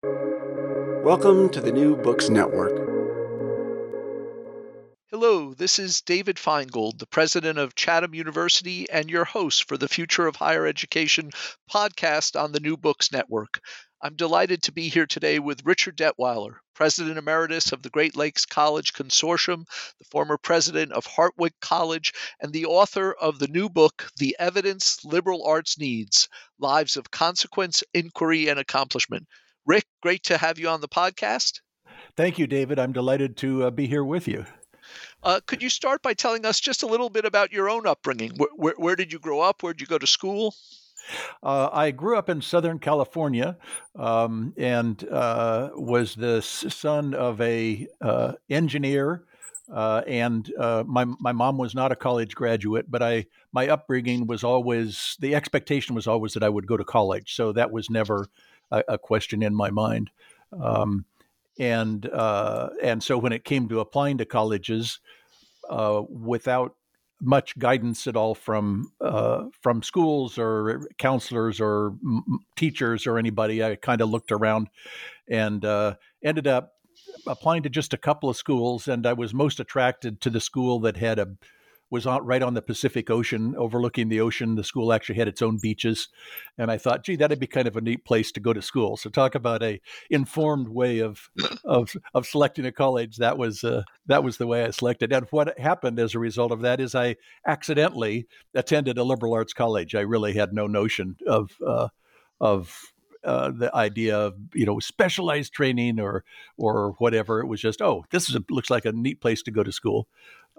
Welcome to the New Books Network. Hello, this is David Finegold, the president of Chatham University and your host for the Future of Higher Education podcast on the New Books Network. I'm delighted to be here today with Richard Detweiler, President Emeritus of the Great Lakes College Consortium, the former president of Hartwick College, and the author of the new book, The Evidence Liberal Arts Needs Lives of Consequence, Inquiry, and Accomplishment. Rick, great to have you on the podcast. Thank you, David. I'm delighted to uh, be here with you. Uh, could you start by telling us just a little bit about your own upbringing? Where, where, where did you grow up? Where did you go to school? Uh, I grew up in Southern California um, and uh, was the son of a uh, engineer. Uh, and uh, my my mom was not a college graduate, but I my upbringing was always the expectation was always that I would go to college, so that was never a, a question in my mind. Um, and uh, and so when it came to applying to colleges, uh, without much guidance at all from uh, from schools or counselors or m- teachers or anybody, I kind of looked around and uh, ended up applying to just a couple of schools, and I was most attracted to the school that had a was out right on the Pacific Ocean, overlooking the ocean. The school actually had its own beaches, and I thought, gee, that'd be kind of a neat place to go to school. So talk about a informed way of of of selecting a college. That was uh, that was the way I selected. And what happened as a result of that is I accidentally attended a liberal arts college. I really had no notion of uh, of uh, the idea of you know specialized training or or whatever. It was just oh, this is a, looks like a neat place to go to school.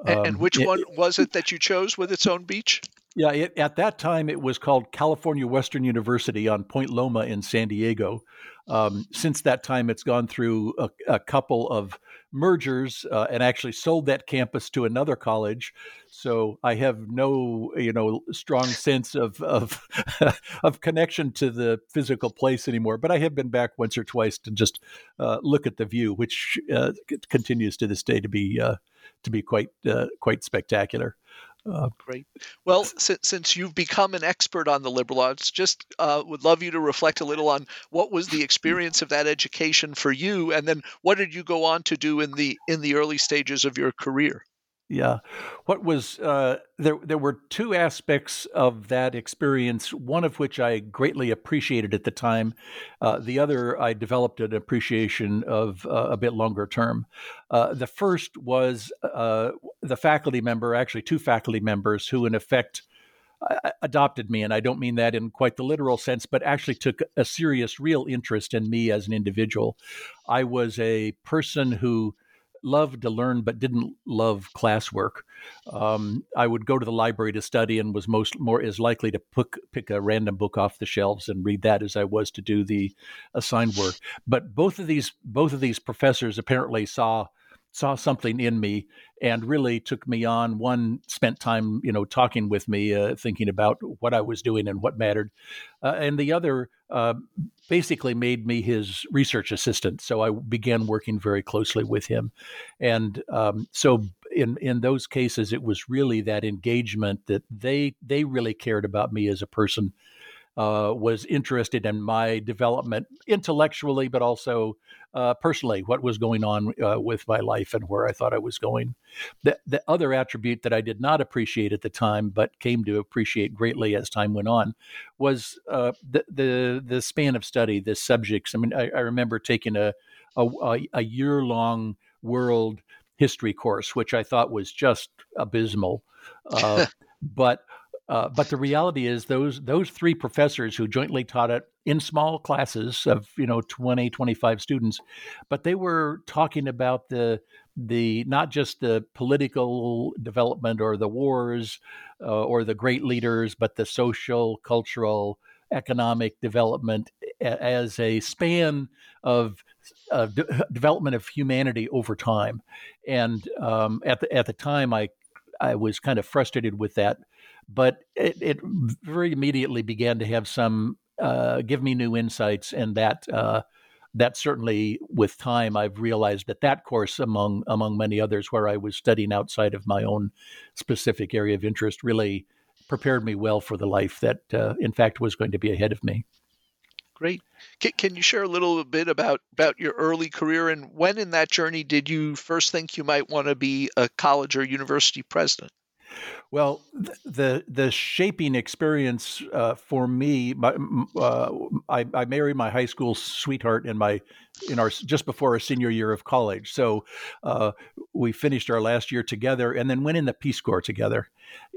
Um, and which it, one was it that you chose with its own beach? Yeah, it, at that time it was called California Western University on Point Loma in San Diego. Um, since that time, it's gone through a, a couple of mergers uh, and actually sold that campus to another college. So I have no, you know, strong sense of of, of connection to the physical place anymore. But I have been back once or twice to just uh, look at the view, which uh, continues to this day to be uh, to be quite uh, quite spectacular. Uh, Great. Well, since, since you've become an expert on the liberal arts, just uh, would love you to reflect a little on what was the experience of that education for you, and then what did you go on to do in the in the early stages of your career? Yeah, what was uh, there? There were two aspects of that experience. One of which I greatly appreciated at the time. Uh, the other, I developed an appreciation of uh, a bit longer term. Uh, the first was uh, the faculty member, actually two faculty members, who in effect uh, adopted me, and I don't mean that in quite the literal sense, but actually took a serious, real interest in me as an individual. I was a person who loved to learn but didn't love classwork. Um, I would go to the library to study and was most more as likely to pick, pick a random book off the shelves and read that as I was to do the assigned work. But both of these both of these professors apparently saw saw something in me and really took me on. One spent time, you know, talking with me, uh, thinking about what I was doing and what mattered, uh, and the other uh, basically made me his research assistant. So I began working very closely with him, and um, so in in those cases, it was really that engagement that they they really cared about me as a person uh, was interested in my development intellectually, but also uh, personally, what was going on uh, with my life and where I thought I was going. The, the other attribute that I did not appreciate at the time, but came to appreciate greatly as time went on, was uh, the, the the span of study, the subjects. I mean, I, I remember taking a a, a year long world history course, which I thought was just abysmal. Uh, but uh, but the reality is those those three professors who jointly taught it in small classes of you know 20 25 students but they were talking about the the not just the political development or the wars uh, or the great leaders but the social cultural economic development as a span of uh, de- development of humanity over time. And um, at the at the time I I was kind of frustrated with that but it, it very immediately began to have some uh, give me new insights, and that uh, that certainly with time I've realized that that course, among among many others, where I was studying outside of my own specific area of interest, really prepared me well for the life that, uh, in fact, was going to be ahead of me. Great. Can, can you share a little bit about about your early career and when in that journey did you first think you might want to be a college or university president? Well, the the shaping experience uh, for me, my, uh, I, I, married my high school sweetheart in my in our just before our senior year of college. So uh, we finished our last year together, and then went in the Peace Corps together,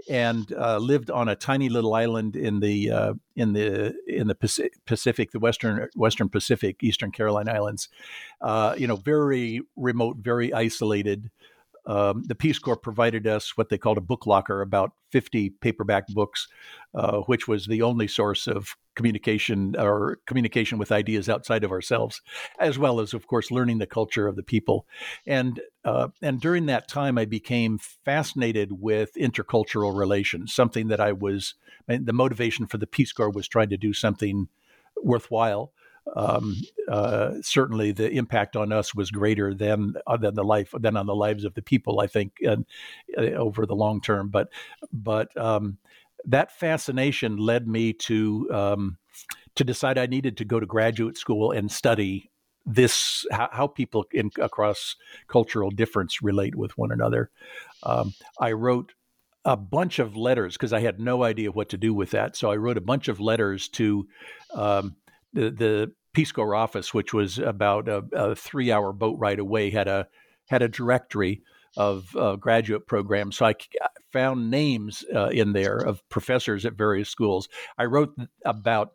and uh, lived on a tiny little island in the uh, in the in the Pacific, the western Western Pacific, Eastern Caroline Islands. Uh, you know, very remote, very isolated um, the Peace Corps provided us what they called a book locker, about 50 paperback books, uh, which was the only source of communication or communication with ideas outside of ourselves, as well as, of course, learning the culture of the people. And uh, and during that time, I became fascinated with intercultural relations, something that I was. The motivation for the Peace Corps was trying to do something worthwhile um, uh, certainly the impact on us was greater than uh, than the life than on the lives of the people. I think and, uh, over the long term, but but um, that fascination led me to um, to decide I needed to go to graduate school and study this how, how people in, across cultural difference relate with one another. Um, I wrote a bunch of letters because I had no idea what to do with that. So I wrote a bunch of letters to um, the, the Peace Corps office, which was about a, a three-hour boat ride away, had a had a directory of uh, graduate programs. So I found names uh, in there of professors at various schools. I wrote about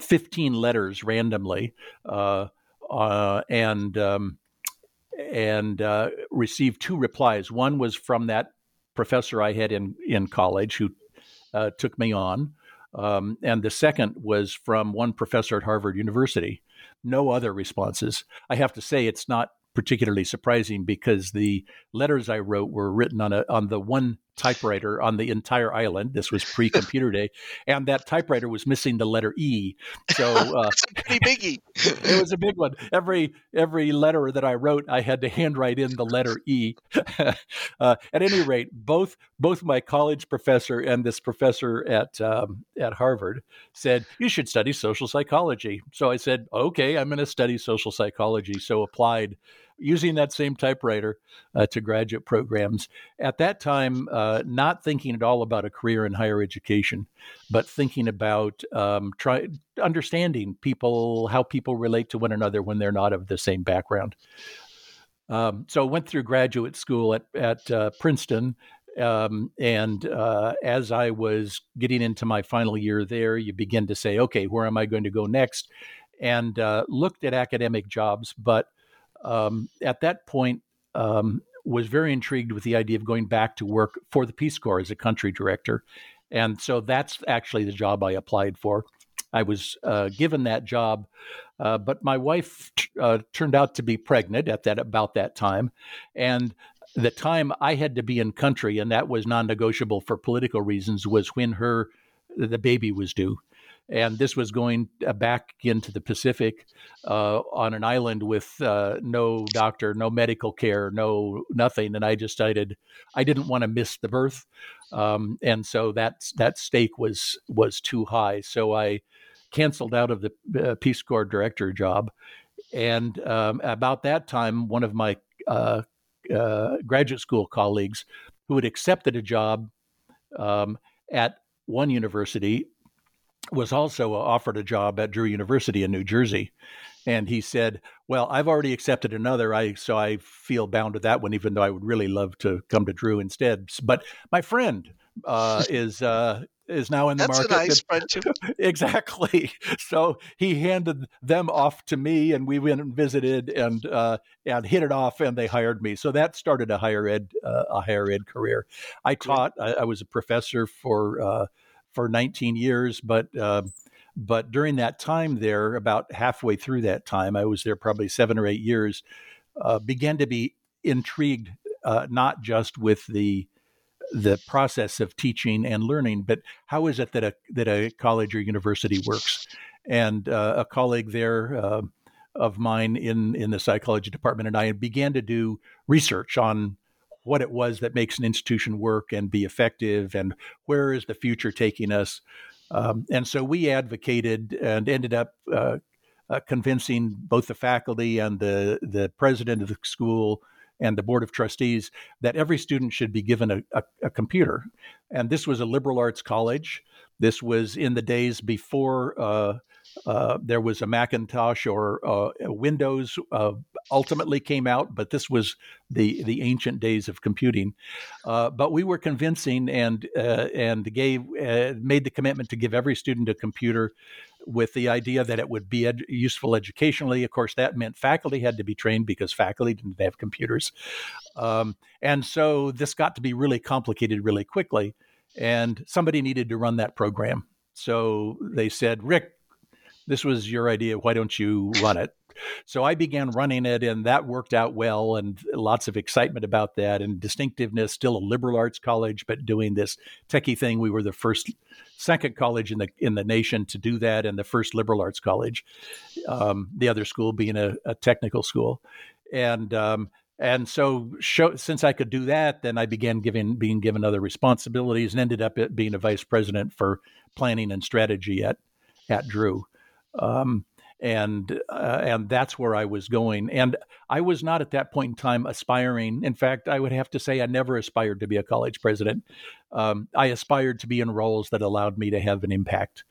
15 letters randomly uh, uh and um, and uh, received two replies. One was from that professor I had in in college who uh, took me on, um, and the second was from one professor at Harvard University. No other responses. I have to say, it's not particularly surprising because the letters I wrote were written on a on the one typewriter on the entire island. This was pre-computer day, and that typewriter was missing the letter E. So uh, biggie. it was a big one. Every every letter that I wrote, I had to handwrite in the letter E. uh, at any rate, both both my college professor and this professor at um, at Harvard said you should study social psychology. So I said, okay, I'm going to study social psychology. So applied using that same typewriter uh, to graduate programs. At that time, uh, not thinking at all about a career in higher education, but thinking about um, try understanding people, how people relate to one another when they're not of the same background. Um, so I went through graduate school at at uh, Princeton. Um, and uh, as I was getting into my final year there, you begin to say, okay, where am I going to go next? And uh, looked at academic jobs, but um, at that point um, was very intrigued with the idea of going back to work for the Peace Corps as a country director. And so that's actually the job I applied for. I was uh, given that job, uh, but my wife t- uh, turned out to be pregnant at that about that time, and the time I had to be in country, and that was non-negotiable for political reasons, was when her the baby was due and this was going uh, back into the Pacific uh, on an island with uh, no doctor, no medical care, no nothing. And I decided I didn't want to miss the birth, um, and so that that stake was was too high. So I canceled out of the uh, Peace Corps director job. And um, about that time, one of my uh, uh, graduate school colleagues who had accepted a job um, at one university was also offered a job at Drew University in New Jersey. And he said, Well, I've already accepted another, I so I feel bound to that one, even though I would really love to come to Drew instead. But my friend uh, is uh, is now in the That's market. That's a nice friend too. exactly. So he handed them off to me, and we went and visited and uh, and hit it off, and they hired me. So that started a higher ed uh, a higher ed career. I taught. I, I was a professor for uh, for 19 years, but uh, but during that time there, about halfway through that time, I was there probably seven or eight years, uh, began to be intrigued uh, not just with the the process of teaching and learning, but how is it that a that a college or university works? And uh, a colleague there uh, of mine in in the psychology department and I began to do research on what it was that makes an institution work and be effective and where is the future taking us Um, and so we advocated and ended up uh, uh, convincing both the faculty and the, the president of the school and the board of trustees that every student should be given a, a, a computer. And this was a liberal arts college. This was in the days before uh, uh, there was a Macintosh or uh, Windows uh, ultimately came out, but this was the the ancient days of computing. Uh, but we were convincing and uh, and gave made the commitment to give every student a computer with the idea that it would be ed- useful educationally. Of course, that meant faculty had to be trained because faculty didn't have computers. Um, and so this got to be really complicated really quickly. And somebody needed to run that program. So they said, Rick, this was your idea. Why don't you run it? So I began running it, and that worked out well, and lots of excitement about that, and distinctiveness. Still a liberal arts college, but doing this techie thing. We were the first, second college in the in the nation to do that, and the first liberal arts college. Um, the other school being a, a technical school, and um, and so show, since I could do that, then I began giving being given other responsibilities, and ended up being a vice president for planning and strategy at at Drew. Um, and uh, and that's where I was going. And I was not at that point in time aspiring. In fact, I would have to say I never aspired to be a college president. Um, I aspired to be in roles that allowed me to have an impact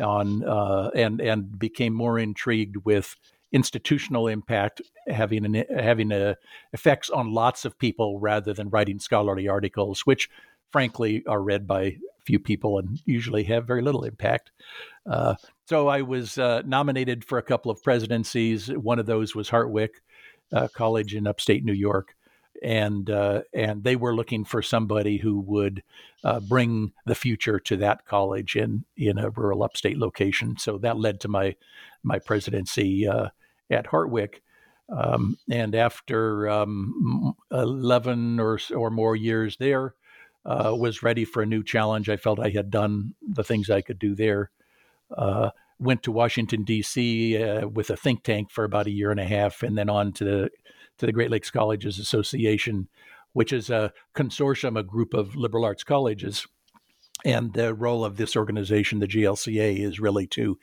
on uh, and and became more intrigued with institutional impact having an, having a, effects on lots of people rather than writing scholarly articles, which frankly are read by few people and usually have very little impact. Uh, so I was uh, nominated for a couple of presidencies. One of those was Hartwick uh, College in upstate New York, and uh, and they were looking for somebody who would uh, bring the future to that college in in a rural upstate location. So that led to my my presidency uh, at Hartwick. Um, and after um, 11 or, or more years there, uh, was ready for a new challenge. I felt I had done the things I could do there. Uh, went to Washington D.C. Uh, with a think tank for about a year and a half, and then on to the to the Great Lakes Colleges Association, which is a consortium, a group of liberal arts colleges. And the role of this organization, the GLCA, is really to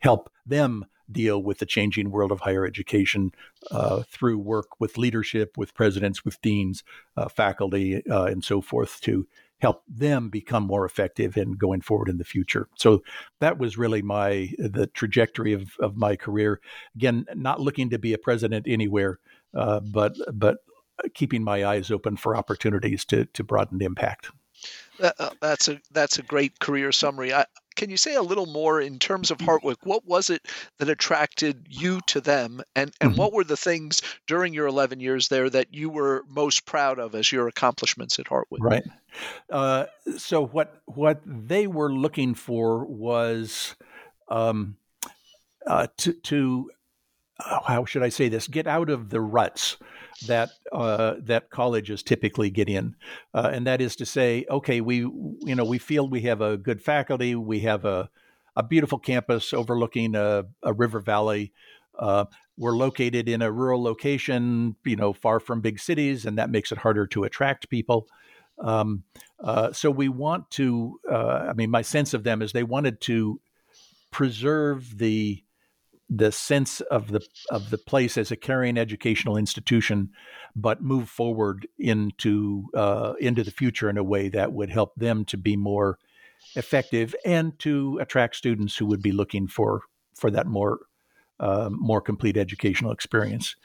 help them deal with the changing world of higher education uh, through work with leadership, with presidents, with deans, uh, faculty, uh, and so forth to help them become more effective in going forward in the future. So that was really my the trajectory of, of my career. Again, not looking to be a president anywhere, uh, but but keeping my eyes open for opportunities to to broaden impact. Uh, that's a that's a great career summary. I, can you say a little more in terms of Hartwick? What was it that attracted you to them, and and mm-hmm. what were the things during your 11 years there that you were most proud of as your accomplishments at Hartwick? Right. Uh, so what what they were looking for was um, uh, to to how should I say this? Get out of the ruts that uh, that colleges typically get in, uh, and that is to say, okay, we you know we feel we have a good faculty, we have a a beautiful campus overlooking a, a river valley. Uh, we're located in a rural location, you know, far from big cities, and that makes it harder to attract people. Um, uh, so we want to. Uh, I mean, my sense of them is they wanted to preserve the the sense of the of the place as a caring educational institution, but move forward into uh, into the future in a way that would help them to be more effective and to attract students who would be looking for for that more uh, more complete educational experience.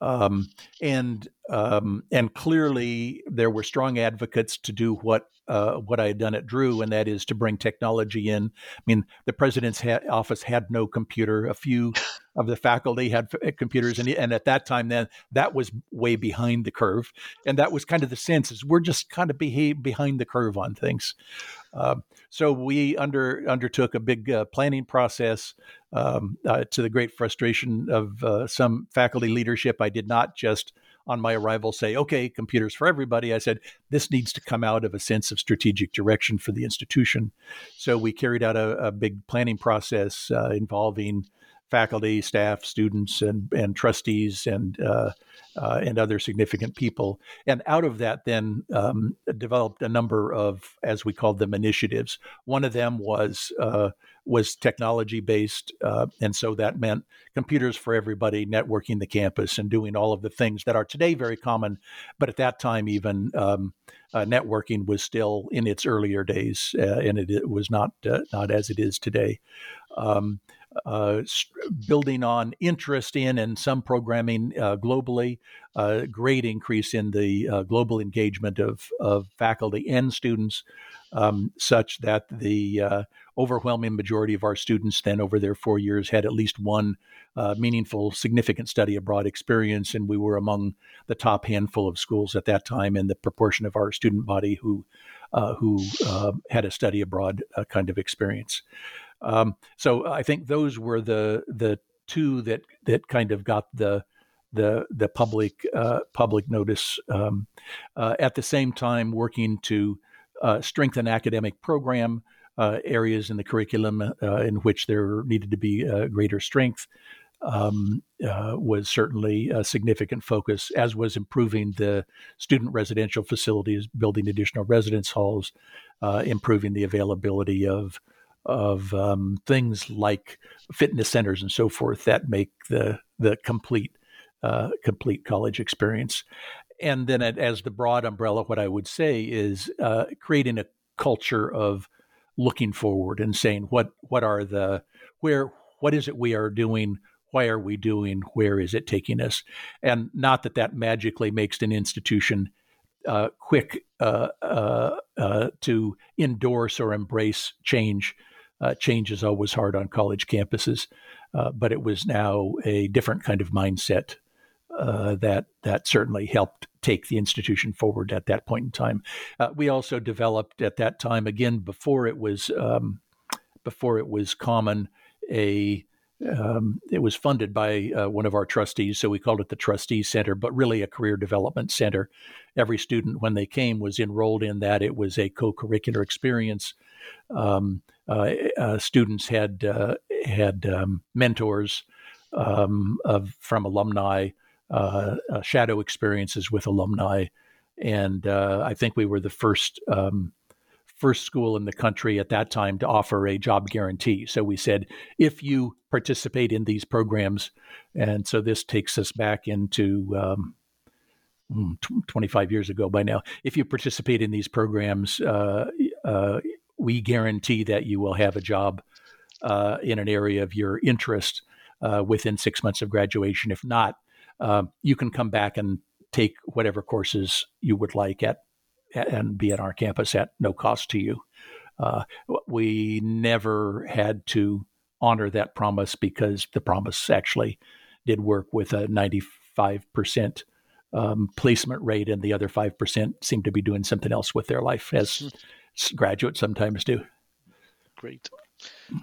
Um, and um, and clearly there were strong advocates to do what uh, what I had done at Drew, and that is to bring technology in. I mean, the president's ha- office had no computer. A few of the faculty had f- computers, and, and at that time, then that was way behind the curve, and that was kind of the sense is we're just kind of behave behind the curve on things. Uh, so we under undertook a big uh, planning process. Um, uh, to the great frustration of uh, some faculty leadership, I did not just on my arrival say, okay, computers for everybody. I said, this needs to come out of a sense of strategic direction for the institution. So we carried out a, a big planning process uh, involving faculty, staff, students, and and trustees, and uh, uh, and other significant people. And out of that, then um, developed a number of, as we called them, initiatives. One of them was uh, was technology based, uh, and so that meant computers for everybody, networking the campus, and doing all of the things that are today very common, but at that time even um, uh, networking was still in its earlier days, uh, and it, it, was not not as it is today. Um, uh, building on interest in and some programming uh, globally, uh, great increase in the uh, global engagement of, of faculty and students, um, such that the uh, overwhelming majority of our students then over their four years had at least one uh, meaningful, significant study abroad experience, and we were among the top handful of schools at that time in the proportion of our student body who who had a study abroad kind of experience. Um, so I think those were the the two that that kind of got the the the public uh, public notice. Um, uh, at the same time, working to uh, strengthen academic program uh, areas in the curriculum uh, in which there needed to be uh, greater strength. Um, was certainly a significant focus, as was improving the student residential facilities, building additional residence halls, improving the availability of of um, things like fitness centers and so forth that make the the complete uh, complete college experience. And then, as the broad umbrella, what I would say is uh, creating a culture of looking forward and saying what what are the where what is it we are doing? Why are we doing? Where is it taking us? And not that that magically makes an institution uh, quick uh, uh, uh to endorse or embrace change uh, change is always hard on college campuses, uh, but it was now a different kind of mindset uh, that that certainly helped take the institution forward at that point in time. Uh, we also developed at that time, again before it was um, before it was common, a um, it was funded by uh, one of our trustees, so we called it the Trustee Center, but really a career development center. Every student, when they came, was enrolled in that. It was a co-curricular experience. Um, students had uh, had um, mentors um, of from alumni, shadow experiences with alumni, and I think we were the first um, first school in the country at that time to offer a job guarantee. So we said, if you participate in these programs, and so this takes us back into um, hmm, 25 years ago by now. If you participate in these programs, uh, uh, we guarantee that you will have a job uh, in an area of your interest uh, within six months of graduation. If not, uh, you can come back and take whatever courses you would like at and be at our campus at no cost to you. Uh, we never had to honor that promise because the promise actually did work with a 95% um, placement rate, and the other 5% seemed to be doing something else with their life, as graduates sometimes do. Great.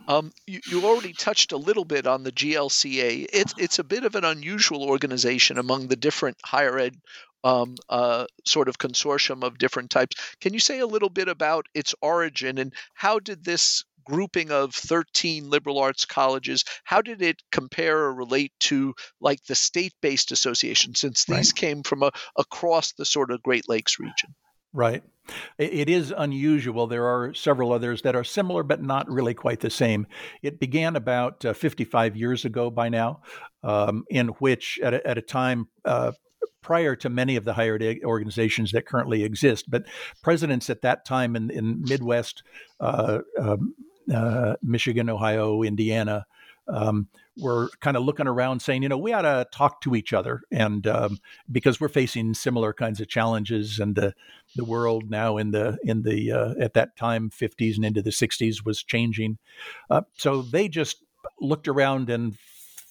Um, you, you, already touched a little bit on the GLCA. It's it's a bit of an unusual organization among the different higher ed um, uh, sort of consortium of different types. Can you say a little bit about its origin and how did this grouping of 13 liberal arts colleges how did it compare or relate to like the state-based association since these right. came from a, across the sort of great lakes region Right. It is unusual. There are several others that are similar, but not really quite the same. It began about uh, 55 years ago by now, um, in which, at a, at a time uh, prior to many of the higher ed organizations that currently exist, but presidents at that time in, in Midwest, uh, um, uh, Michigan, Ohio, Indiana, um, we're kind of looking around saying, you know, we ought to talk to each other. And um, because we're facing similar kinds of challenges and the, the world now in the, in the, uh, at that time, 50s and into the 60s was changing. Uh, so they just looked around and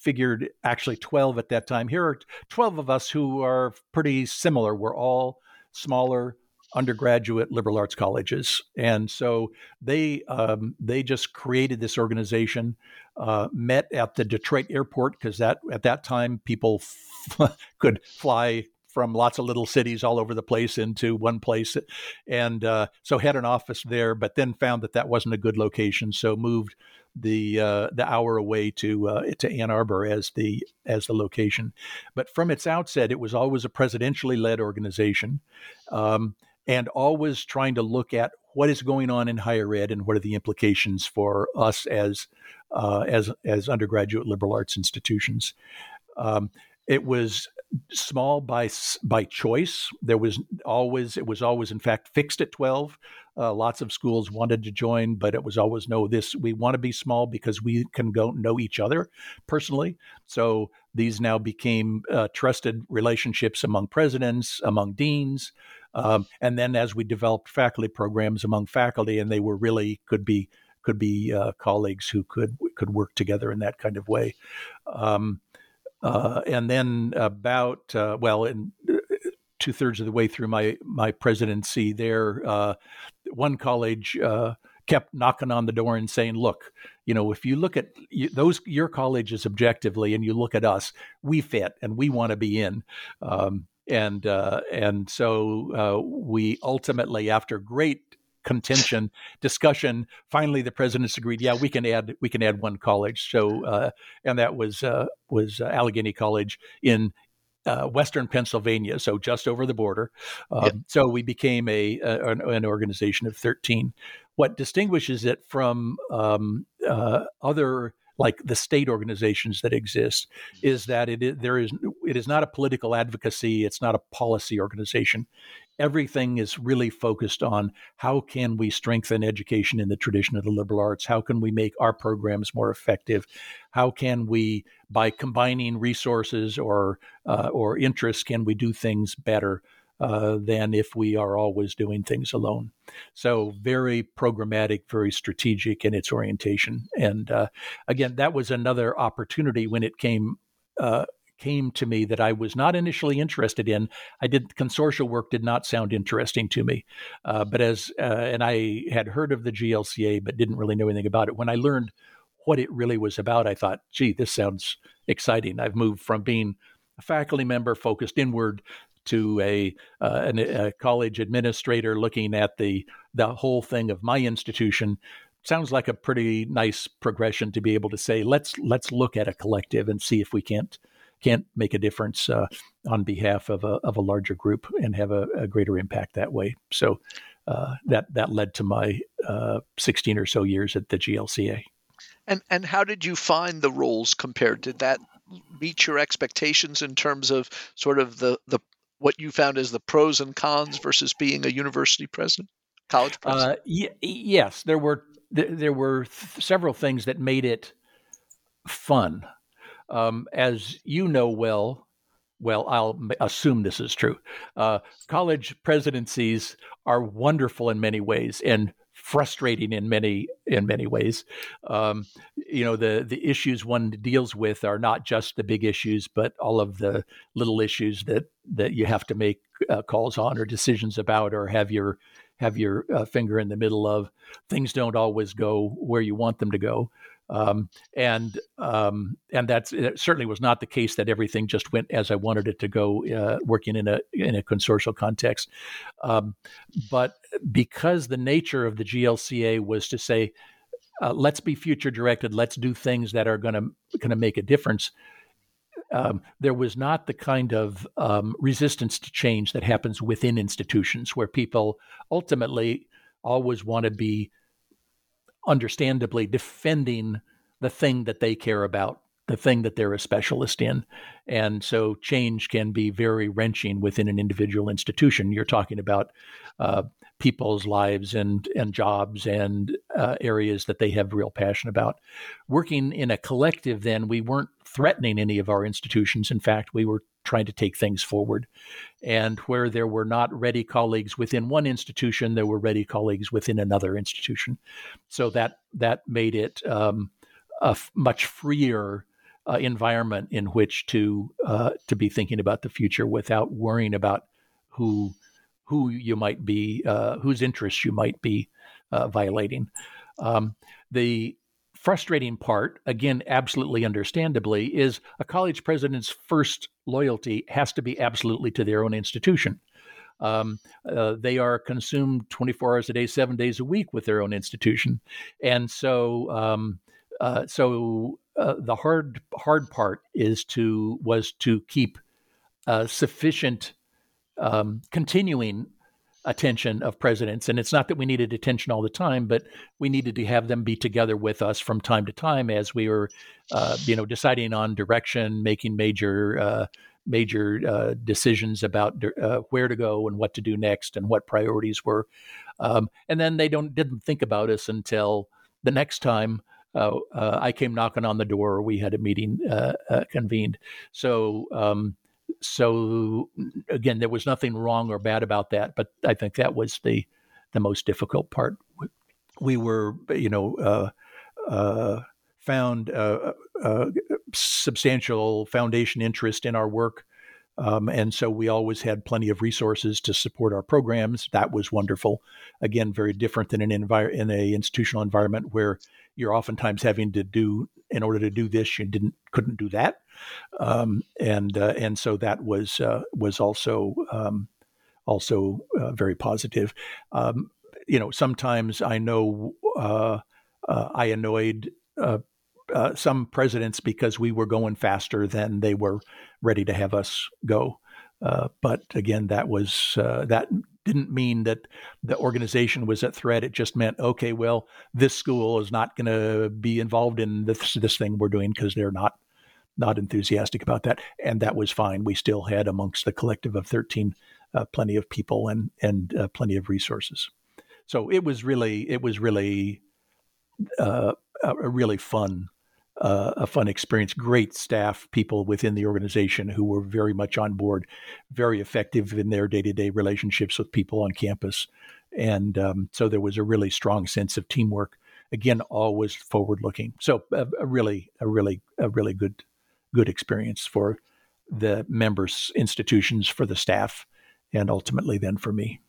figured actually 12 at that time. Here are 12 of us who are pretty similar. We're all smaller, undergraduate liberal arts colleges, and so they um, they just created this organization. Uh, met at the Detroit airport because that at that time people f- could fly from lots of little cities all over the place into one place, and uh, so had an office there. But then found that that wasn't a good location, so moved the uh, the hour away to uh, to Ann Arbor as the as the location. But from its outset, it was always a presidentially led organization, um, and always trying to look at what is going on in higher ed and what are the implications for us as uh, as as undergraduate liberal arts institutions. Um, it was small by by choice. There was always it was always in fact fixed at twelve. Uh, lots of schools wanted to join, but it was always no. This we want to be small because we can go know each other personally. So these now became uh, trusted relationships among presidents, among deans, um, and then as we developed faculty programs among faculty, and they were really could be could be uh, colleagues who could could work together in that kind of way. Um, uh, and then about uh, well, in uh, two thirds of the way through my my presidency, there uh, one college uh, kept knocking on the door and saying, "Look, you know, if you look at those your colleges objectively, and you look at us, we fit, and we want to be in." Um, and uh, and so we ultimately, after great contention discussion finally the presidents agreed yeah we can add we can add one college so uh, and that was uh, was uh, allegheny college in uh, Western Pennsylvania, so just over the border. Um. So we became a, a an, an, organization of thirteen. What distinguishes it from um, uh, other like the state organizations that exist is that it is, there is it is not a political advocacy it's not a policy organization everything is really focused on how can we strengthen education in the tradition of the liberal arts how can we make our programs more effective how can we by combining resources or uh, or interests can we do things better uh, than if we are always doing things alone. So, very programmatic, very strategic in its orientation. And uh, again, that was another opportunity when it came. Uh, came to me that I was not initially interested in. I did consortial work did not sound interesting to me, uh, but as uh, and I had heard of the GLCA but didn't really know anything about it. When I learned what it really was about, I thought, "Gee, this sounds exciting." I've moved from being a faculty member focused inward to a, uh, an, a college administrator looking at the the whole thing of my institution sounds like a pretty nice progression to be able to say let's let's look at a collective and see if we can't can't make a difference uh, on behalf of a of a larger group and have a, a greater impact that way. So uh, that that led to my uh, 16 or so years at the GLCA. And and how did you find the roles compared? Did that meet your expectations in terms of sort of the the what you found as the pros and cons versus being a university president, college uh, president? Uh, y- yes, there were th- there were th- several things that made it fun. Um, as you know well, well, I'll assume this is true. Uh, college presidencies are wonderful in many ways and frustrating in many in many ways. Um, you know, the the issues one deals with are not just the big issues, but all of the little issues that that you have to make uh, calls on or decisions about, or have your have your uh, finger in the middle of. Things don't always go where you want them to go. Um, and um, and that's it certainly was not the case that everything just went as I wanted it to go, uh, working in a in a consortial context. Um, but because the nature of the GLCA was to say, uh, let's be future directed, let's do things that are going to going to make a difference. Um, there was not the kind of um, resistance to change that happens within institutions where people ultimately always want to be understandably defending the thing that they care about, the thing that they're a specialist in. And so change can be very wrenching within an individual institution. You're talking about uh, people's lives and, and jobs and uh, areas that they have real passion about. Working in a collective, then, we weren't threatening any of our institutions. In fact, we were trying to take things forward. And where there were not ready colleagues within one institution, there were ready colleagues within another institution. So that that made it um, a f- much freer uh, environment in which to uh, to be thinking about the future without worrying about who who you might be, uh, whose interests you might be uh, violating. Um, the frustrating part, again, absolutely understandably, is a college president's first loyalty has to be absolutely to their own institution. Um, uh, they are consumed 24 hours a day, seven days a week with their own institution. And so um, Uh, so uh, the hard hard part is to was to keep uh, sufficient um, continuing attention of presidents. And it's not that we needed attention all the time, but we needed to have them be together with us from time to time as we were, uh, you know, deciding on direction, making major uh, major uh, decisions about uh, where to go and what to do next and what priorities were. Um, and then they don't didn't think about us until the next time. Uh, uh, I came knocking on the door, we had a meeting convened. So um, so again, there was nothing wrong or bad about that, but I think that was the the most difficult part. We were, you know, uh, uh, found uh, uh substantial foundation interest in our work. Um, and so we always had plenty of resources to support our programs. That was wonderful. Again, very different than an envir- in a institutional environment where you're oftentimes having to do in order to do this you didn't couldn't do that um, and uh, and so that was uh, was also um, also uh, very positive um, you know sometimes I know uh, uh, I annoyed uh, some presidents because we were going faster than they were ready to have us go but again that was that didn't mean that the organization was at threat. It just meant, okay, well, this school is not going to be involved in this this thing we're doing because they're not not enthusiastic about that, and that was fine. We still had amongst the collective of thirteen uh, plenty of people and and uh, plenty of resources. So it was really it was really uh, a really fun uh, a fun experience. Great staff, people within the organization who were very much on board, very effective in their day to day relationships with people on campus. And um, so there was a really strong sense of teamwork. Again, always forward looking. So a, a, really, a really, a really good, good experience for the members, institutions, for the staff, and ultimately then for me.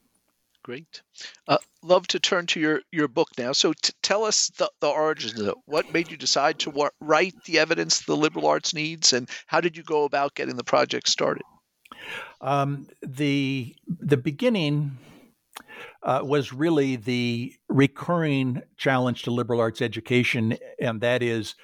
Great. Uh, love to turn to your, your book now. So t- tell us the, the origins of it. What made you decide to wa- write the evidence the liberal arts needs, and how did you go about getting the project started? Um, the the beginning uh, was really the recurring challenge to liberal arts education, and that is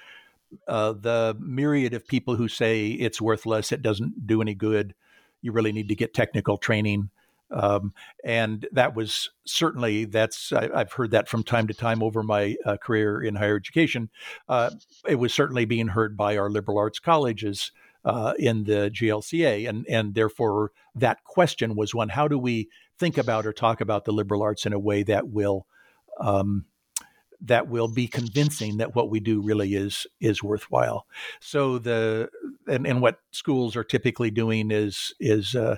uh, the myriad of people who say it's worthless, it doesn't do any good, you really need to get technical training. Um, and that was certainly that's I, have heard that from time to time over my uh, career in higher education. Uh, it was certainly being heard by our liberal arts colleges uh, in the GLCA, and and therefore that question was one: How do we think about or talk about the liberal arts in a way that will um, that will be convincing that what we do really is is worthwhile. So the and, and what schools are typically doing is is uh,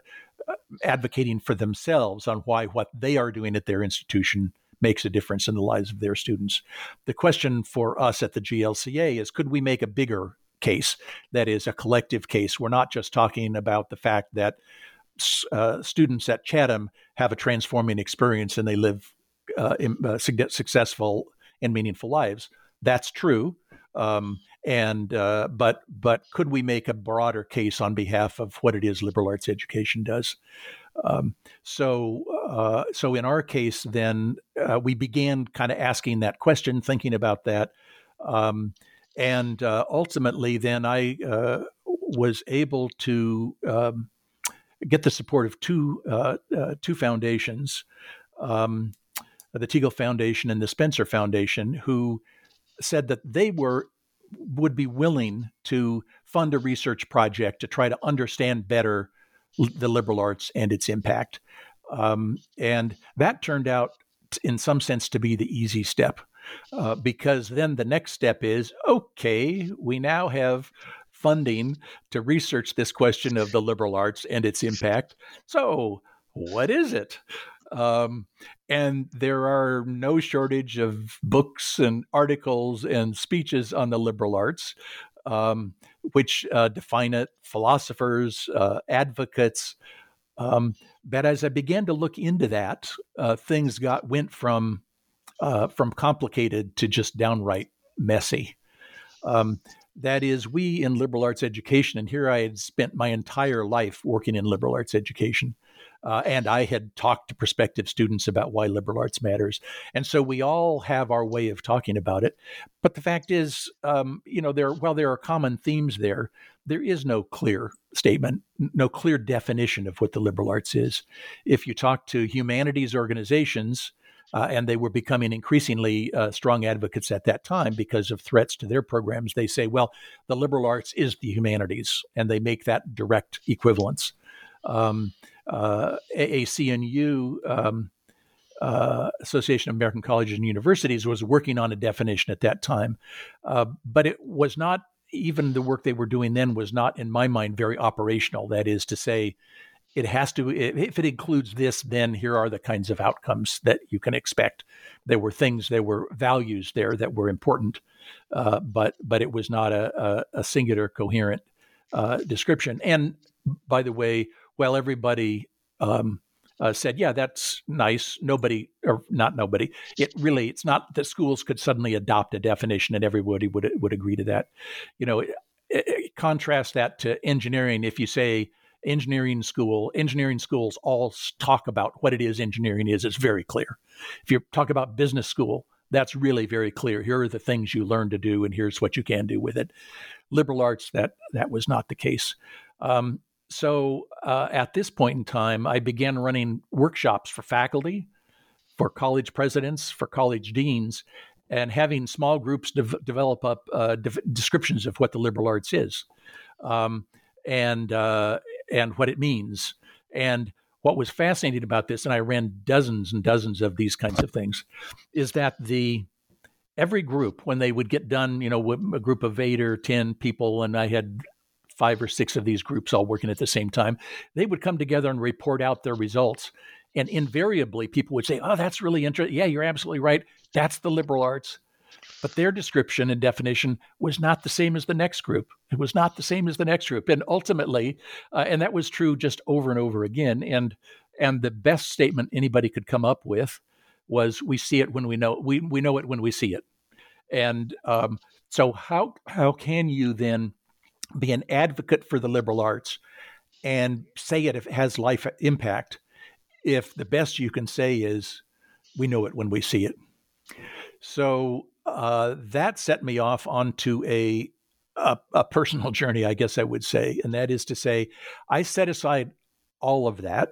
advocating for themselves on why what they are doing at their institution makes a difference in the lives of their students. The question for us at the GLCA is could we make a bigger case that is a collective case? We're not just talking about the fact that uh, students at Chatham have a transforming experience and they live uh, in, uh, successful and meaningful lives. That's true. Um, and uh, but but could we make a broader case on behalf of what it is liberal arts education does? Um, so uh, so in our case, then uh, we began kind of asking that question, thinking about that, um, and uh, ultimately, then I uh, was able to um, get the support of two uh, two foundations. Um, the Teagle Foundation and the Spencer Foundation, who said that they were would be willing to fund a research project to try to understand better the liberal arts and its impact. Um, and that turned out, in some sense, to be the easy step. Uh, because then the next step is okay, we now have funding to research this question of the liberal arts and its impact. So, what is it? Um, and there are no shortage of books and articles and speeches on the liberal arts, um, which uh, define it, philosophers, uh, advocates. Um, but as I began to look into that, uh, things got went from uh, from complicated to just downright messy. Um, that is, we in liberal arts education, and here I had spent my entire life working in liberal arts education Uh, and I had talked to prospective students about why liberal arts matters. And so we all have our way of talking about it. But the fact is, um, you know, there while there are common themes there, there is no clear statement, no clear definition of what the liberal arts is. If you talk to humanities organizations, uh, and they were becoming increasingly uh, strong advocates at that time because of threats to their programs. They say, well, the liberal arts is the humanities, and they make that direct equivalence. Um, uh, AAC&U, um, uh, Association of American Colleges and Universities, was working on a definition at that time, uh, but it was not even the work they were doing then was not, in my mind, very operational. That is to say, it has to if it includes this then here are the kinds of outcomes that you can expect. There were things there were values there that were important uh, but but it was not a, a, a singular coherent uh, description. And by the way while everybody um, uh, said yeah that's nice nobody or not nobody it really it's not that schools could suddenly adopt a definition and everybody would would agree to that you know it, it, contrast that to engineering if you say engineering school, engineering schools all talk about what it is engineering is. It's very clear. If you talk about business school, that's really very clear. Here are the things you learn to do, and here's what you can do with it. Liberal arts, that that was not the case. Um, so uh, at this point in time, I began running workshops for faculty, for college presidents, for college deans, and having small groups de- develop up uh, de- descriptions of what the liberal arts is. Um, and uh, and what it means. And what was fascinating about this, and I ran dozens and dozens of these kinds of things, is that the every group when they would get done, you know, a group of eight or ten people, and I had five or six of these groups all working at the same time, they would come together and report out their results. And invariably, people would say, "Oh, that's really interesting. Yeah, you're absolutely right. That's the liberal arts." But their description and definition was not the same as the next group. It was not the same as the next group. And ultimately, uh, and that was true just over and over again. And and the best statement anybody could come up with was, "We see it when we know we we know it when we see it." And um, so, how how can you then be an advocate for the liberal arts and say it if it has life impact if the best you can say is, "We know it when we see it." So uh, that set me off onto a, a, a personal journey, I guess I would say, and that is to say, I set aside all of that.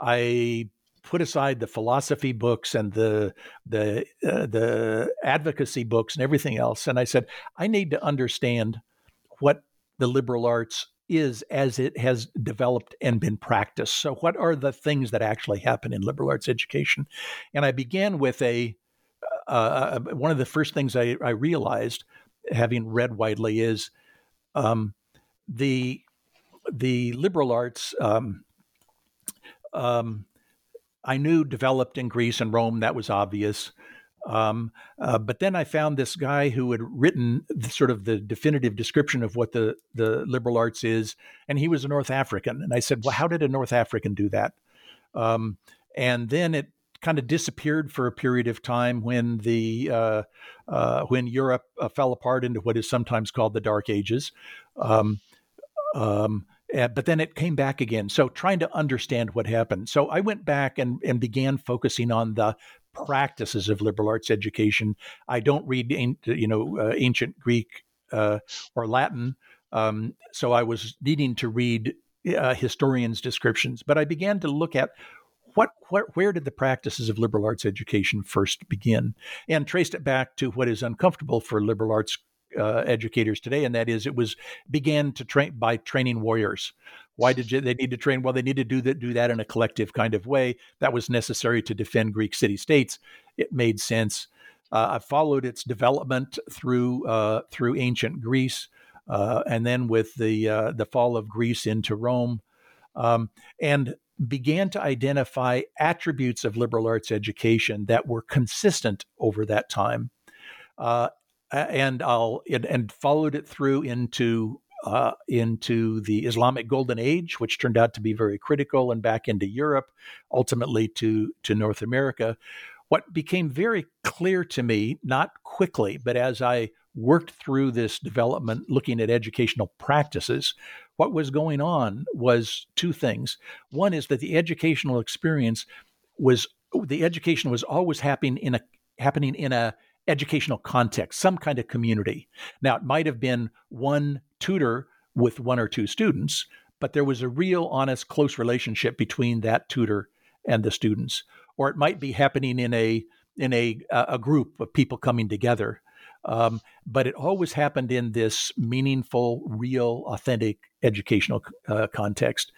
I put aside the philosophy books and the the uh, the advocacy books and everything else, and I said, I need to understand what the liberal arts is as it has developed and been practiced. So, what are the things that actually happen in liberal arts education? And I began with a uh, uh, one of the first things I, I, realized, having read widely, is um, the the liberal arts. Um, um, I knew developed in Greece and Rome. That was obvious. Um, uh, but then I found this guy who had written the, sort of the definitive description of what the, the liberal arts is, and he was a North African. And I said, "Well, how did a North African do that?" Um, and then it kind of disappeared for a period of time when the uh, uh, when Europe uh, fell apart into what is sometimes called the Dark Ages. Um, um, but then it came back again. So trying to understand what happened. So I went back and, and began focusing on the practices of liberal arts education. I don't read, you know, uh, ancient Greek uh, or Latin. Um, so I was needing to read uh, historians' descriptions, but I began to look at what, what, where did the practices of liberal arts education first begin? And traced it back to what is uncomfortable for liberal arts uh, educators today, and that is it was began to train by training warriors. Why did you, they need to train? Well, they need to do that do that in a collective kind of way. That was necessary to defend Greek city states. It made sense. Uh, I followed its development through uh, through ancient Greece, uh, and then with the uh, the fall of Greece into Rome, um, and began to identify attributes of liberal arts education that were consistent over that time. Uh, and I'll and, and, followed it through into uh, into the Islamic Golden Age, which turned out to be very critical, and back into Europe, ultimately to to North America, what became very clear to me, not quickly, but as I worked through this development, looking at educational practices, what was going on was two things. One is that the educational experience was the education was always happening in a happening in a educational context, some kind of community. Now it might have been one tutor with one or two students, but there was a real honest close relationship between that tutor and the students. Or it might be happening in a in a a group of people coming together. Um, but it always happened in this meaningful, real, authentic educational uh, context.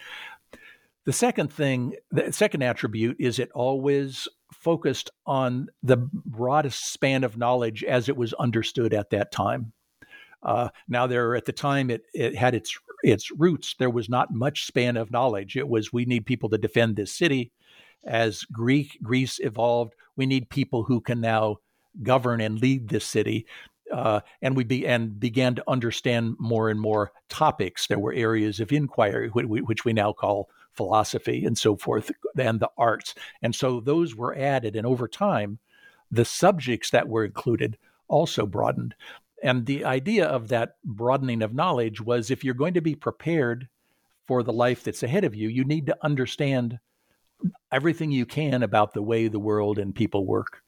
The second thing, the second attribute is it always focused on the broadest span of knowledge as it was understood at that time. Uh, now, there at the time it, it had its its roots. There was not much span of knowledge. It was we need people to defend this city. As Greek Greece evolved, we need people who can now govern and lead this city. Uh, and we be, and began to understand more and more topics. There were areas of inquiry, which we, which we now call philosophy and so forth, and the arts. And so those were added. And over time, the subjects that were included also broadened. And the idea of that broadening of knowledge was if you're going to be prepared for the life that's ahead of you, you need to understand everything you can about the way the world and people work.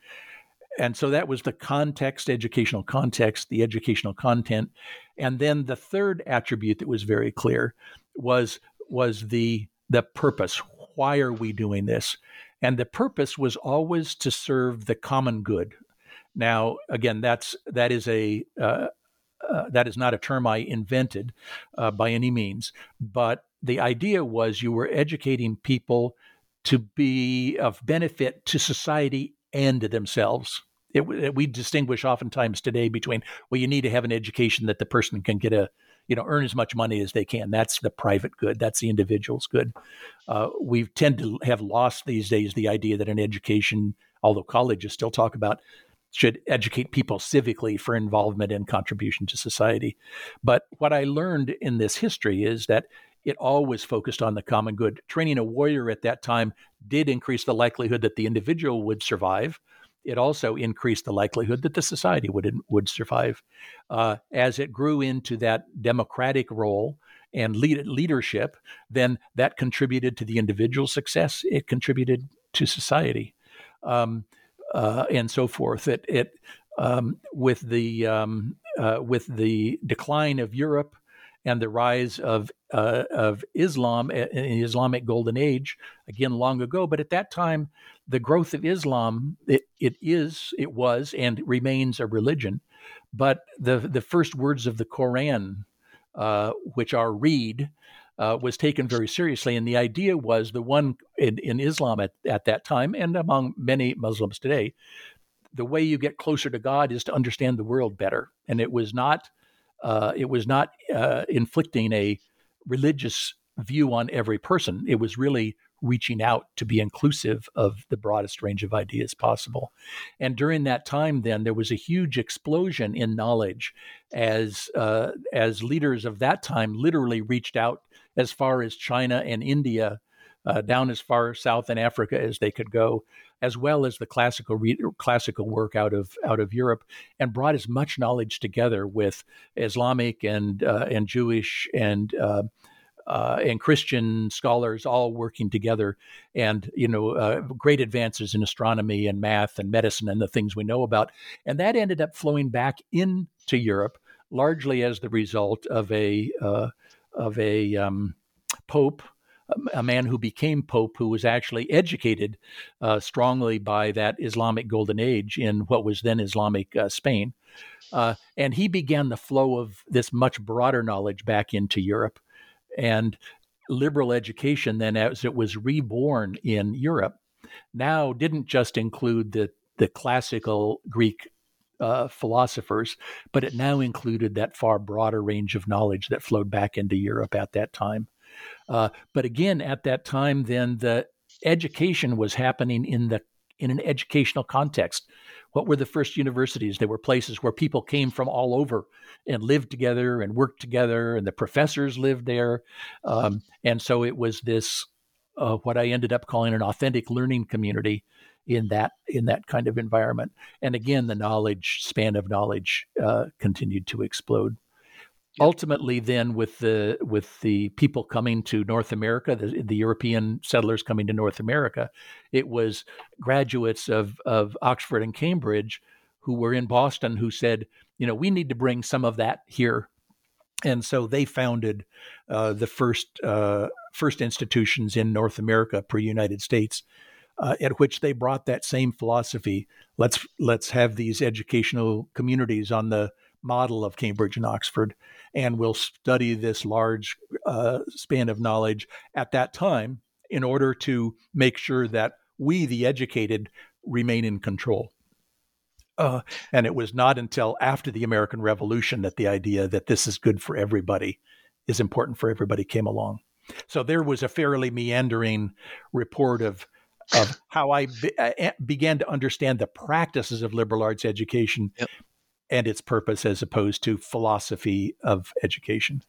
And so that was the context, educational context, the educational content. And then the third attribute that was very clear was was the the purpose. Why are we doing this? And the purpose was always to serve the common good. Now, again, that's that is a uh, uh, that is not a term I invented uh, by any means, but the idea was you were educating people to be of benefit to society and to themselves. It, it, we distinguish oftentimes today between well, you need to have an education that the person can get a you know earn as much money as they can. That's the private good. That's the individual's good. Uh, we tend to have lost these days the idea that an education, although colleges still talk about should educate people civically for involvement and contribution to society. But what I learned in this history is that it always focused on the common good. Training a warrior at that time did increase the likelihood that the individual would survive. It also increased the likelihood that the society would would survive. Uh, as it grew into that democratic role and lead, leadership, then that contributed to the individual success. It contributed to society. Um, uh, and so forth. It, it um, with the um, uh, with the decline of Europe and the rise of uh, of Islam in the Islamic Golden Age, again long ago. But at that time, the growth of Islam it, it is it was and remains a religion. But the the first words of the Quran, uh, which are read, uh, was taken very seriously. And the idea was the one in, in Islam at, at that time and among many Muslims today, the way you get closer to God is to understand the world better. And it was not, uh, it was not uh, inflicting a religious view on every person. It was really reaching out to be inclusive of the broadest range of ideas possible. And during that time, then there was a huge explosion in knowledge as uh, as leaders of that time literally reached out as far as China and India. Uh, down as far south in Africa as they could go, as well as the classical re- classical work out of out of Europe, and brought as much knowledge together with Islamic and uh, and Jewish and uh, and Christian scholars all working together, and you know, uh, great advances in astronomy and math and medicine and the things we know about, and that ended up flowing back into Europe largely as the result of a uh, of a um, pope a man who became pope who was actually educated uh, strongly by that Islamic golden age in what was then Islamic uh, Spain. Uh, and he began the flow of this much broader knowledge back into Europe and liberal education then as it was reborn in Europe now didn't just include the the classical Greek uh, philosophers, but it now included that far broader range of knowledge that flowed back into Europe at that time. Uh, but again, at that time, then the education was happening in the in an educational context. What were the first universities? They were places where people came from all over and lived together and worked together, and the professors lived there. Um, and so it was this, uh, what I ended up calling an authentic learning community in that in that kind of environment. And again, the knowledge span of knowledge uh, continued to explode. Ultimately, then with the with the people coming to North America, the, the, European settlers coming to North America, it was graduates of of Oxford and Cambridge who were in Boston who said, you know, we need to bring some of that here, and so they founded uh, the first uh, first institutions in North America per United States uh, at which they brought that same philosophy. Let's let's have these educational communities on the model of Cambridge and Oxford, and we'll study this large uh, span of knowledge at that time in order to make sure that we, the educated, remain in control. Uh, and it was not until after the American Revolution that the idea that this is good for everybody is important for everybody came along. So there was a fairly meandering report of of how I be, uh, began to understand the practices of liberal arts education yep. And its purpose as opposed to philosophy of education.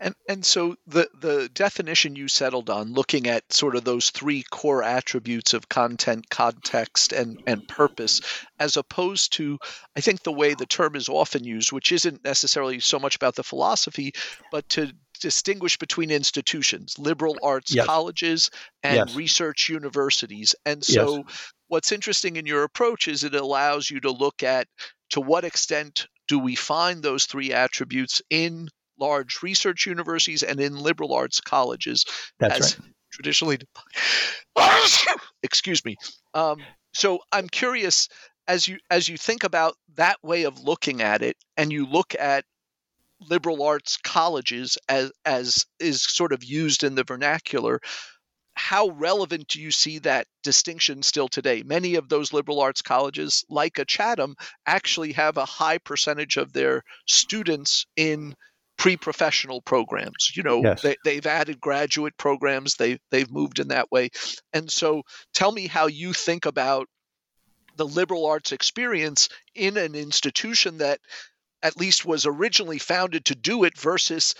And and so the the definition you settled on, looking at sort of those three core attributes of content, context, and and purpose, as opposed to I think the way the term is often used, which isn't necessarily so much about the philosophy, but to distinguish between institutions, liberal arts yes. colleges and yes. research universities. And so, yes. what's interesting in your approach is it allows you to look at to what extent do we find those three attributes in large research universities and in liberal arts colleges. That's right. Traditionally, excuse me. Um, so I'm curious as you as you think about that way of looking at it, and you look at liberal arts colleges as as is sort of used in the vernacular how relevant do you see that distinction still today? Many of those liberal arts colleges like a chatham actually have a high percentage of their students in pre-professional programs. You know yes. they, have added graduate programs they they've moved in that way. And so tell me how you think about the liberal arts experience in an institution that at least was originally founded to do it versus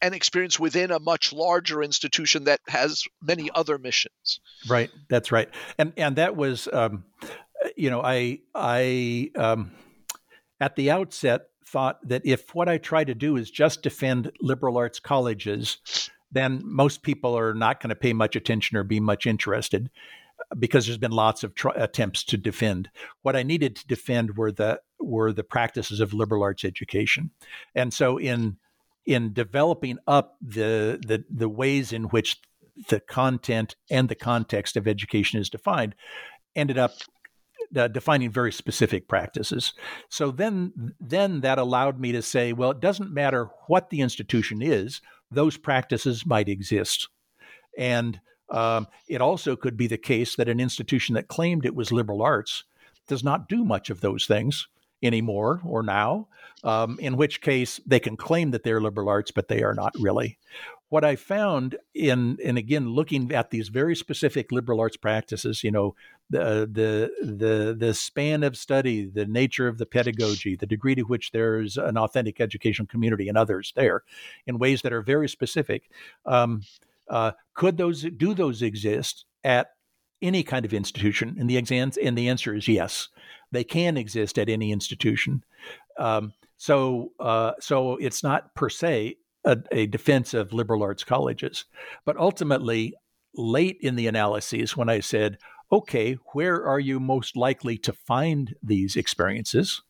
an experience within a much larger institution that has many other missions. Right, that's right, and and that was, um, you know, I I um, at the outset thought that if what I try to do is just defend liberal arts colleges, then most people are not going to pay much attention or be much interested because there's been lots of tr- attempts to defend. What I needed to defend were the were the practices of liberal arts education, and so in in developing up the the the ways in which the content and the context of education is defined, ended up uh, defining very specific practices. So then, then that allowed me to say, well, it doesn't matter what the institution is; those practices might exist, and um, it also could be the case that an institution that claimed it was liberal arts does not do much of those things anymore or now, um, in which case they can claim that they're liberal arts, but they are not really. What I found in, and again, looking at these very specific liberal arts practices, you know, the the the the span of study, the nature of the pedagogy, the degree to which there's an authentic educational community, and others there, in ways that are very specific. Um, uh, could those do those exist at any kind of institution? And the exams and the answer is yes, they can exist at any institution. Um, so uh, so it's not per se a, a defense of liberal arts colleges, but ultimately late in the analyses when I said, okay, where are you most likely to find these experiences?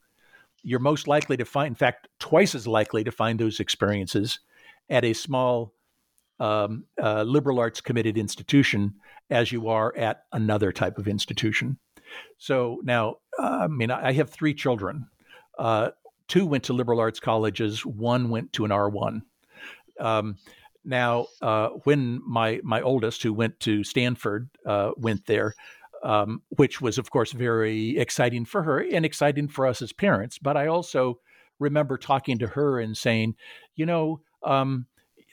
You're most likely to find, in fact, twice as likely to find those experiences at a small um, uh, liberal arts committed institution as you are at another type of institution. So now, uh, I mean, I have three children. Uh, two went to liberal arts colleges. One went to an R1. Um, now, uh, when my my oldest, who went to Stanford, uh, went there, um, which was of course very exciting for her and exciting for us as parents. But I also remember talking to her and saying, you know, um,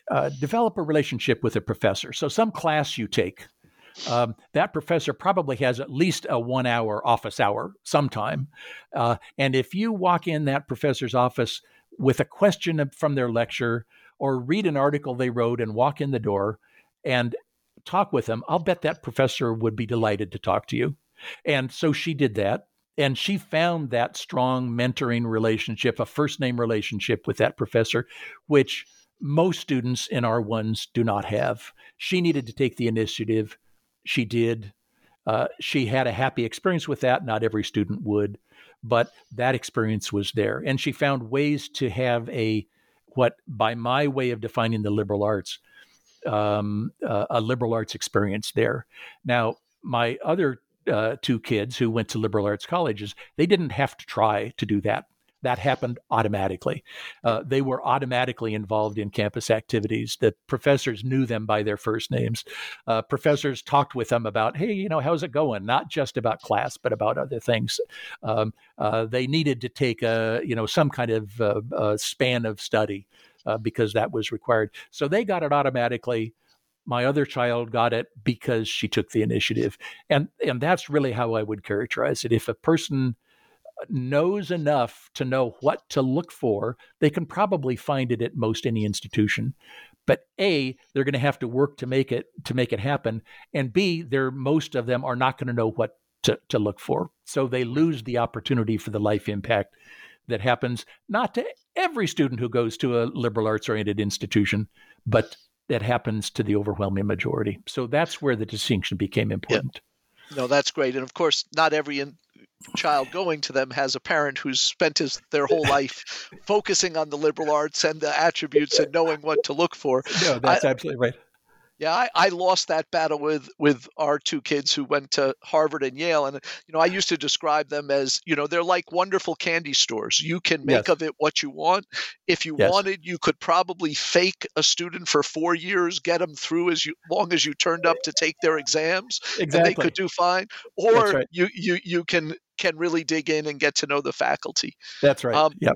uh, develop a relationship with a professor. So, some class you take, um, that professor probably has at least a one hour office hour sometime. Uh, and if you walk in that professor's office with a question from their lecture or read an article they wrote and walk in the door and talk with them, I'll bet that professor would be delighted to talk to you. And so she did that. And she found that strong mentoring relationship, a first name relationship with that professor, which most students in R1s do not have. She needed to take the initiative. She did. Uh, she had a happy experience with that. Not every student would, but that experience was there. And she found ways to have a, what by my way of defining the liberal arts, um, uh, a liberal arts experience there. Now, my other uh, two kids who went to liberal arts colleges, they didn't have to try to do that that happened automatically. Uh, they were automatically involved in campus activities. The professors knew them by their first names. Uh, professors talked with them about, hey, you know, how's it going? Not just about class, but about other things. Um, uh, they needed to take a, you know, some kind of uh, span of study uh, because that was required. So they got it automatically my other child got it because she took the initiative and and that's really how i would characterize it if a person knows enough to know what to look for, they can probably find it at most any institution. But A, they're going to have to work to make it to make it happen, and B, they're most of them are not going to know what to, to look for. So they lose the opportunity for the life impact that happens not to every student who goes to a liberal arts oriented institution, but that happens to the overwhelming majority. So that's where the distinction became important. Yeah. No, that's great. And of course, not every in, child going to them has a parent who's spent his their whole life focusing on the liberal arts and the attributes and knowing what to look for. No, that's I, absolutely right. Yeah, I, I lost that battle with with our two kids who went to Harvard and Yale, and you know I used to describe them as you know they're like wonderful candy stores. You can make yes. of it what you want. If you yes. wanted, you could probably fake a student for four years, get them through as you, long as you turned up to take their exams, exactly. and they could do fine. Or right. you you you can can really dig in and get to know the faculty. That's right. Um, yep.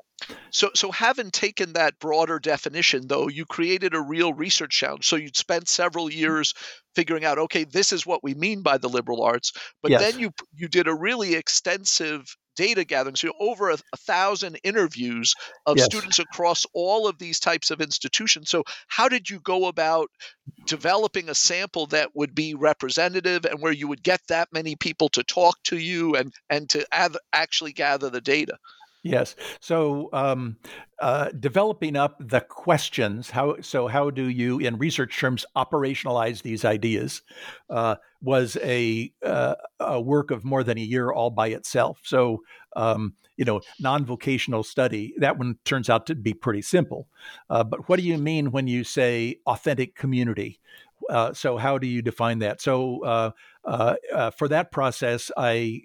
So, so having taken that broader definition, though, you created a real research challenge. So you'd spent several years figuring out, okay, this is what we mean by the liberal arts. But yes. then you you did a really extensive data gathering. So over a, a thousand interviews of yes. students across all of these types of institutions. So how did you go about developing a sample that would be representative and where you would get that many people to talk to you and and to ad- actually gather the data? Yes. So um, uh, developing up the questions, how so how do you, in research terms, operationalize these ideas, uh, was a, uh, a work of more than a year all by itself. So um, you know, non-vocational study that one turns out to be pretty simple. Uh, but what do you mean when you say authentic community? Uh, so how do you define that? So uh, for that process, I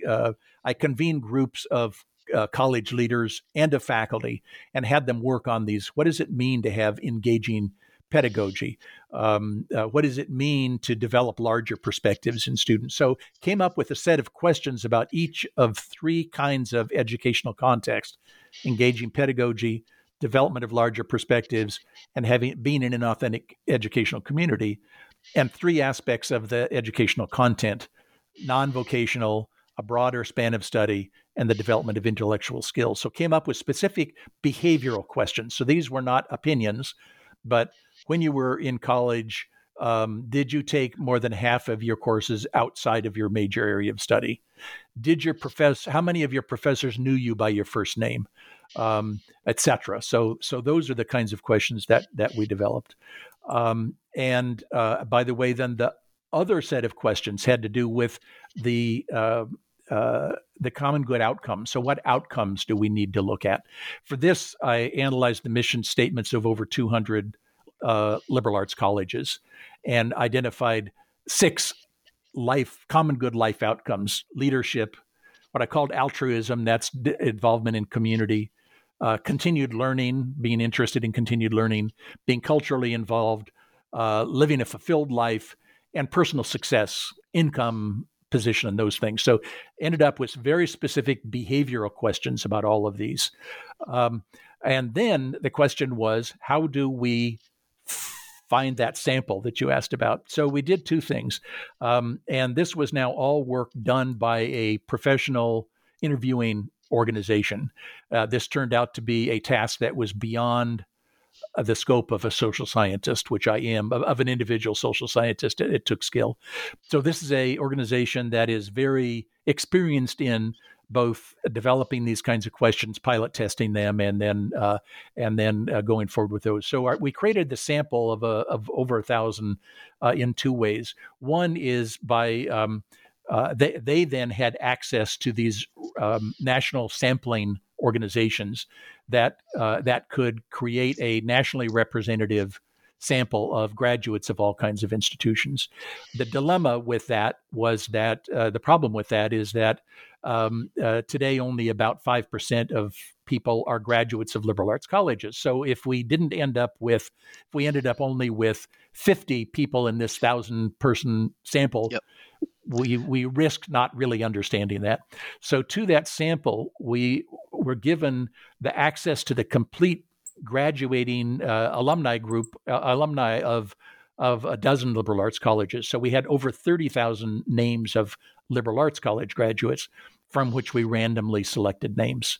I convene groups of uh, college leaders and of faculty and had them work on these. What does it mean to have engaging pedagogy? Um, uh, what does it mean to develop larger perspectives in students? So, came up with a set of questions about each of three kinds of educational context: engaging pedagogy, development of larger perspectives, and having being in an authentic educational community, and three aspects of the educational content: non-vocational, a broader span of study, and the development of intellectual skills. So came up with specific behavioral questions. So these were not opinions, but when you were in college, um, did you take more than half of your courses outside of your major area of study? Did your professor? How many of your professors knew you by your first name, um, etc. So, so those are the kinds of questions that that we developed. Um, and uh, by the way, then the other set of questions had to do with the uh, uh, the common good outcomes. So, what outcomes do we need to look at? For this, I analyzed the mission statements of over 200 uh, liberal arts colleges and identified six life common good life outcomes: leadership, what I called altruism, that's d- involvement in community, uh, continued learning, being interested in continued learning, being culturally involved, uh, living a fulfilled life, and personal success, income, position and those things. So ended up with very specific behavioral questions about all of these. Um, and then the question was, how do we find that sample that you asked about? So we did two things. Um, and this was now all work done by a professional interviewing organization. Uh, this turned out to be a task that was beyond the scope of a social scientist, which I am, of, of an individual social scientist. It, it, took skill. So this is a organization that is very experienced in both developing these kinds of questions, pilot testing them, and then uh, and then uh, going forward with those. So our, we created the sample of a, of over a thousand uh, in two ways. One is by um, uh, they they then had access to these um, national sampling organizations that uh, that could create a nationally representative sample of graduates of all kinds of institutions. The dilemma with that was that uh, the problem with that is that um, uh, today only about 5% of people are graduates of liberal arts colleges. So if we didn't end up with, if we ended up only with 50 people in this thousand person sample, yep we we risked not really understanding that. So to that sample, we were given the access to the complete graduating uh, alumni group, uh, alumni of of a dozen liberal arts colleges. So we had over thirty thousand names of liberal arts college graduates, from which we randomly selected names.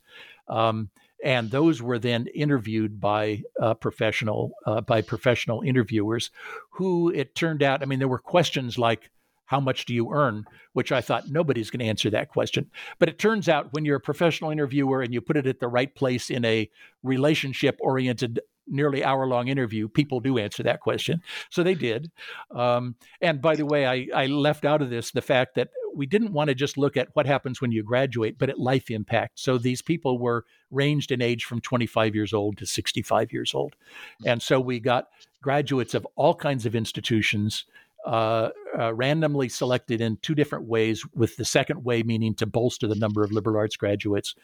Um, and those were then interviewed by uh, professional uh, by professional interviewers, who it turned out. I mean, there were questions like, how much do you earn? Which I thought nobody's going to answer that question. But it turns out when you're a professional interviewer and you put it at the right place in a relationship oriented, nearly hour long interview, people do answer that question. So they did. Um, and by the way, I, I left out of this the fact that we didn't want to just look at what happens when you graduate, but at life impact. So these people were ranged in age from 25 years old to 65 years old. And so we got graduates of all kinds of institutions uh, uh, randomly selected in two different ways, with the second way meaning to bolster the number of liberal arts graduates,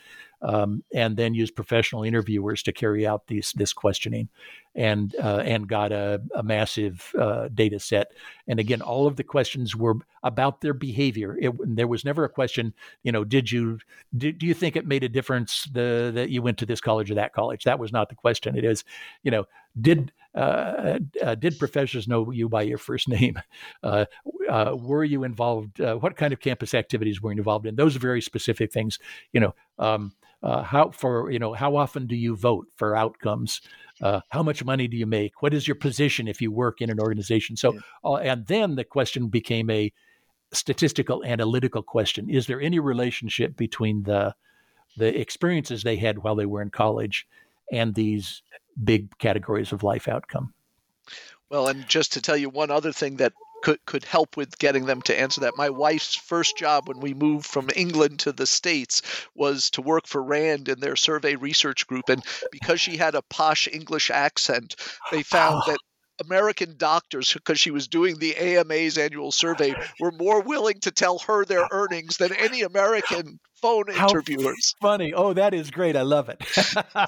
um, and then use professional interviewers to carry out these, this questioning, and uh, and got a, a massive uh, data set. And again, all of the questions were about their behavior. It, there was never a question, you know, did you do, do you think it made a difference the, that you went to this college or that college? That was not the question. It is, you know, did uh, uh, did professors know you by your first name? Uh, uh, were you involved? Uh, what kind of campus activities were you involved in? Those are very specific things. You know, um, uh, how for you know how often do you vote for outcomes? how much money do you make? What is your position if you work in an organization? So, and then the question became a statistical analytical question: Is there any relationship between the the experiences they had while they were in college and these big categories of life outcome. Well, and just to tell you one other thing that could could help with getting them to answer that. My wife's first job when we moved from England to the States was to work for Rand in their survey research group and because she had a posh English accent, they found oh. that American doctors, because she was doing the AMA's annual survey, were more willing to tell her their earnings than any American phone How interviewers. Funny. Oh, that is great. I love it.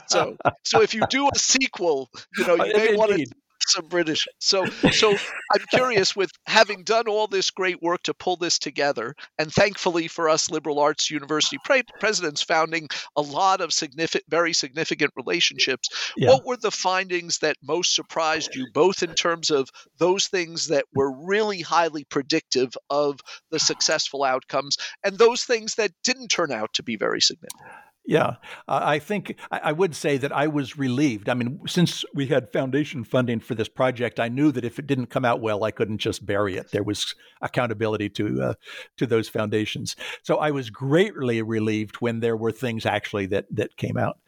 so, so if you do a sequel, you know, you may want to some British. So, so I'm curious with having done all this great work to pull this together, and thankfully for us liberal arts university pre- presidents founding a lot of significant, very significant relationships. Yeah. What were the findings that most surprised you, both in terms of those things that were really highly predictive of the successful outcomes, and those things that didn't turn out to be very significant? Yeah, I think I would say that I was relieved. I mean, since we had foundation funding for this project, I knew that if it didn't come out well, I couldn't just bury it. There was accountability to uh, to those foundations. So I was greatly relieved when there were things actually that that came out.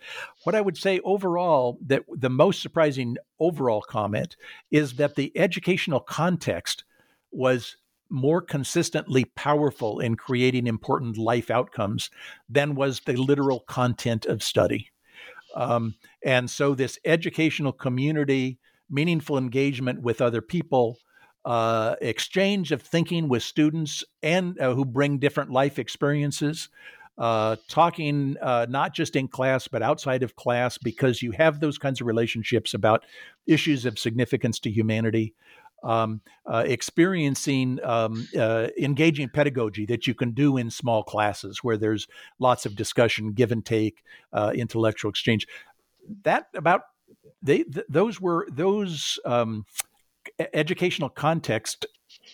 What I would say overall, that the most surprising overall comment is that the educational context was more consistently powerful in creating important life outcomes than was the literal content of study. Um, and so, this educational community, meaningful engagement with other people, uh, exchange of thinking with students and uh, who bring different life experiences, uh, talking uh, not just in class but outside of class, because you have those kinds of relationships about issues of significance to humanity um, uh, experiencing um, uh, engaging pedagogy that you can do in small classes where there's lots of discussion, give and take, uh, intellectual exchange. That about they th- those were those um, educational context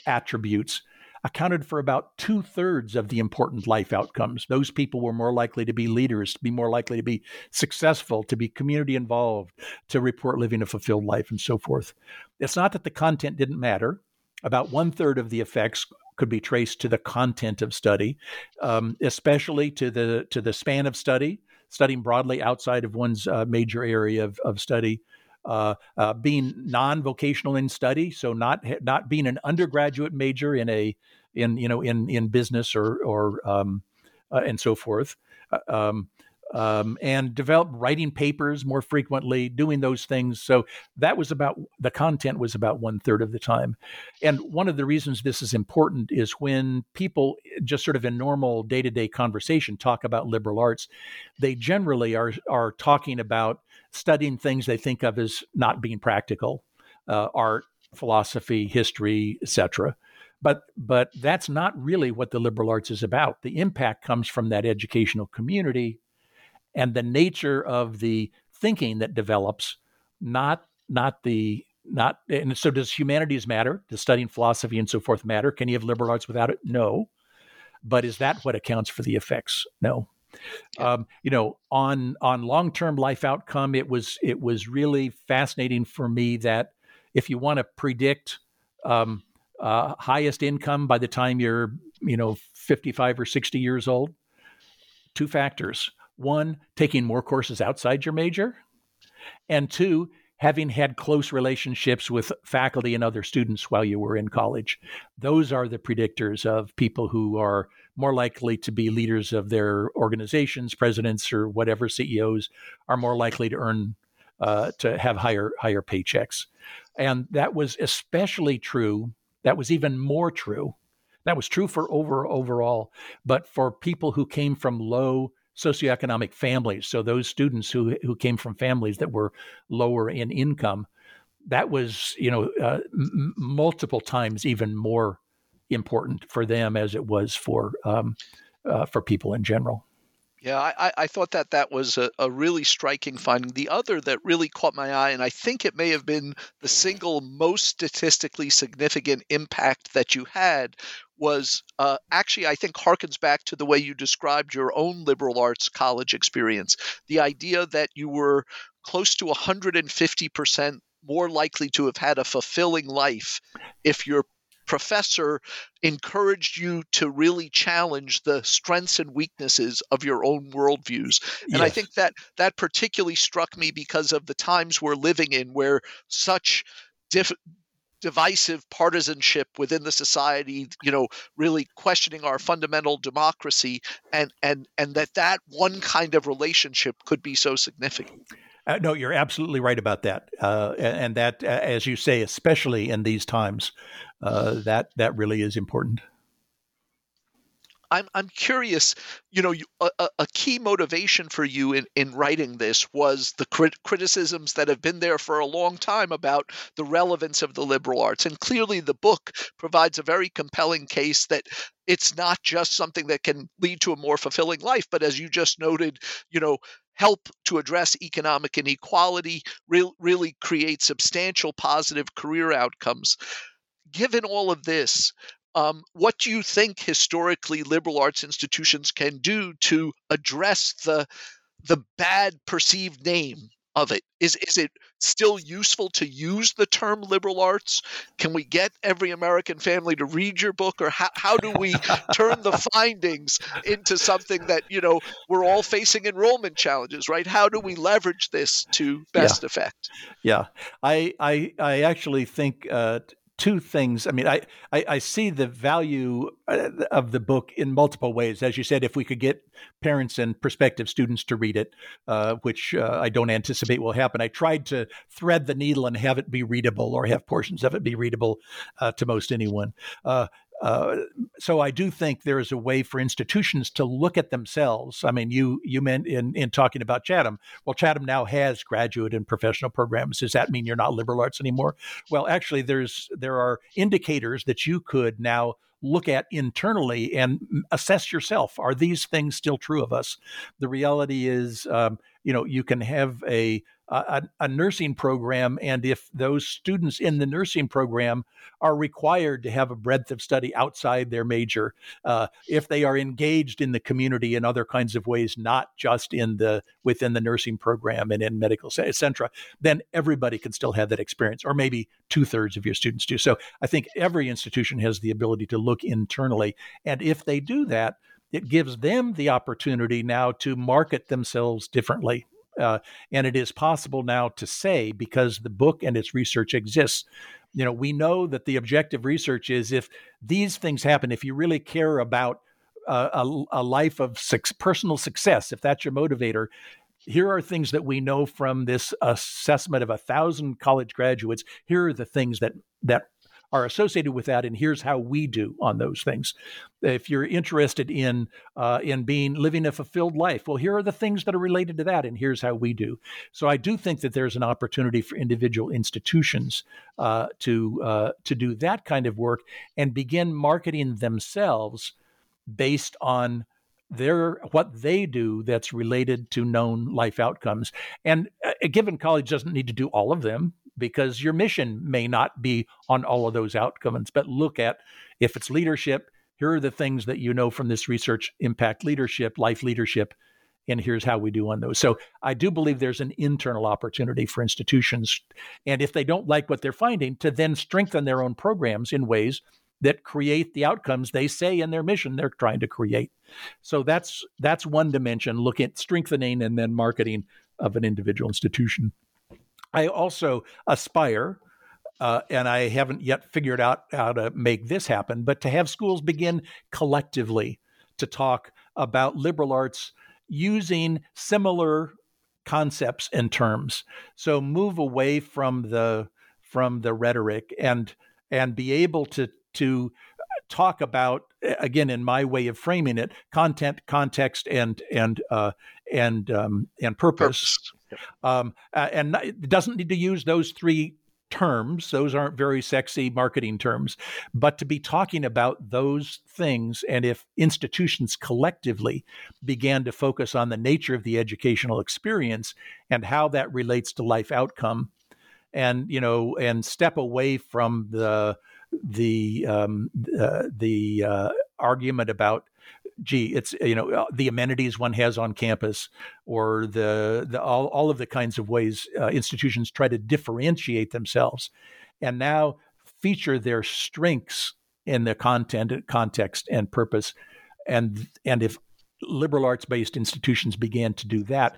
attributes accounted for about two thirds of the important life outcomes. Those people were more likely to be leaders, to be more likely to be successful, to be community involved, to report living a fulfilled life, and so forth. It's not that the content didn't matter. About one third of the effects could be traced to the content of study, um, especially to the to the span of study, studying broadly outside of one's uh, major area of, of study. Uh, uh, being non-vocational in study, so not not being an undergraduate major in a in you know in in business or or um, uh, and so forth. Uh, um, um, and develop writing papers more frequently, doing those things. So that was about the content was about one third of the time. And one of the reasons this is important is when people just sort of in normal day to day conversation talk about liberal arts, they generally are are talking about studying things they think of as not being practical, uh, art, philosophy, history, etc. But but that's not really what the liberal arts is about. The impact comes from that educational community and the nature of the thinking that develops, not not the not and so does humanities matter? Does studying philosophy and so forth matter? Can you have liberal arts without it? No. But is that what accounts for the effects? No. Um, you know, on on long term life outcome, it was it was really fascinating for me that if you want to predict um, uh, highest income by the time you're you know 55 or 60 years old, two factors: one, taking more courses outside your major, and two, having had close relationships with faculty and other students while you were in college. Those are the predictors of people who are more likely to be leaders of their organizations, presidents, or whatever CEOs are more likely to earn uh, to have higher higher paychecks. And that was especially true. That was even more true. That was true for over overall, but for people who came from low socioeconomic families. So those students who who came from families that were lower in income, that was you know uh, m- multiple times even more important for them as it was for um, uh, for people in general. Yeah, I, I thought that that was a, a really striking finding. The other that really caught my eye, and I think it may have been the single most statistically significant impact that you had, was uh, actually, I think, harkens back to the way you described your own liberal arts college experience. The idea that you were close to 150% more likely to have had a fulfilling life if your professor encouraged you to really challenge the strengths and weaknesses of your own worldviews. And yes. I think that that particularly struck me because of the times we're living in where such diff- divisive partisanship within the society you know really questioning our fundamental democracy and and and that that one kind of relationship could be so significant uh, no, you're absolutely right about that, uh, and that, as you say, especially in these times, uh, that that really is important. I'm I'm curious. You know, you, a, a, key motivation for you in, in writing this was the crit- criticisms that have been there for a long time about the relevance of the liberal arts, and clearly the book provides a very compelling case that it's not just something that can lead to a more fulfilling life, but as you just noted, you know, help to address economic inequality, re- really create substantial positive career outcomes. Given all of this, um, what do you think historically liberal arts institutions can do to address the the bad perceived name of it? Is is it still useful to use the term liberal arts? Can we get every American family to read your book, or how, how do we turn the findings into something that you know we're all facing enrollment challenges, right? How do we leverage this to best yeah. effect? Yeah, I I I actually think uh, two things. I mean, I, I, I, see the value uh, of the book in multiple ways. As you said, if we could get parents and prospective students to read it, uh, which uh, I don't anticipate will happen, I tried to thread the needle and have it be readable or have portions of it be readable uh, to most anyone. Uh, so I do think there is a way for institutions to look at themselves. I mean, you you meant in in talking about Chatham. Well, Chatham now has graduate and professional programs. Does that mean you're not liberal arts anymore? Well, actually, there's there are indicators that you could now look at internally and assess yourself. Are these things still true of us? The reality is, um, you know, you can have a a, a, nursing program, and if those students in the nursing program are required to have a breadth of study outside their major, uh, if they are engaged in the community in other kinds of ways, not just in the within the nursing program and in medical, etc., then everybody can still have that experience, or maybe two thirds of your students do. So I think every institution has the ability to look internally, and if they do that, it gives them the opportunity now to market themselves differently uh, and it is possible now to say, because the book and its research exists, you know, we know that the objective research is if these things happen, if you really care about uh, a, a, life of six, personal success, if that's your motivator, here are things that we know from this assessment of a thousand college graduates. Here are the things that that are associated with that, and here's how we do on those things. If you're interested in uh, in being living a fulfilled life, well, here are the things that are related to that, and here's how we do. So I do think that there's an opportunity for individual institutions uh, to uh, to do that kind of work and begin marketing themselves based on their what they do that's related to known life outcomes and a given college doesn't need to do all of them because your mission may not be on all of those outcomes. But look at if it's leadership, here are the things that you know from this research impact leadership, life leadership, and here's how we do on those. So I do believe there's an internal opportunity for institutions, and if they don't like what they're finding, to then strengthen their own programs in ways that create the outcomes they say in their mission they're trying to create. So that's that's one dimension. Look at strengthening and then marketing of an individual institution. I also aspire, uh, and I haven't yet figured out how to make this happen, but to have schools begin collectively to talk about liberal arts using similar concepts and terms. So move away from the from the rhetoric and and be able to to talk about again in my way of framing it content context and and uh, and um, and purpose, purpose. Um, and it doesn't need to use those three terms. Those aren't very sexy marketing terms, but to be talking about those things. And if institutions collectively began to focus on the nature of the educational experience and how that relates to life outcome, and you know, and step away from the the um, uh, the uh, argument about gee, it's you know uh, the amenities one has on campus, or the the all, all of the kinds of ways uh, institutions try to differentiate themselves, and now feature their strengths in the content, context, and purpose, and and if liberal arts based institutions began to do that,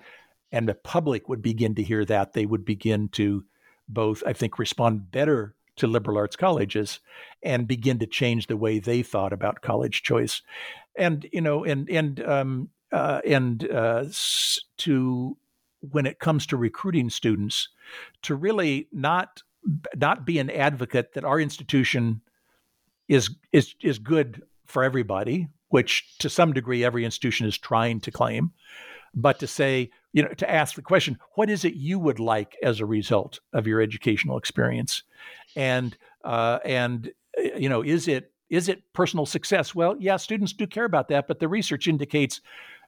and the public would begin to hear that, they would begin to both, I think, respond better to liberal arts colleges and begin to change the way they thought about college choice and you know and and um uh, and uh, to when it comes to recruiting students to really not not be an advocate that our institution is is is good for everybody which to some degree every institution is trying to claim but to say you know to ask the question what is it you would like as a result of your educational experience? And uh, and you know is it is it personal success? Well, yeah, students do care about that, but the research indicates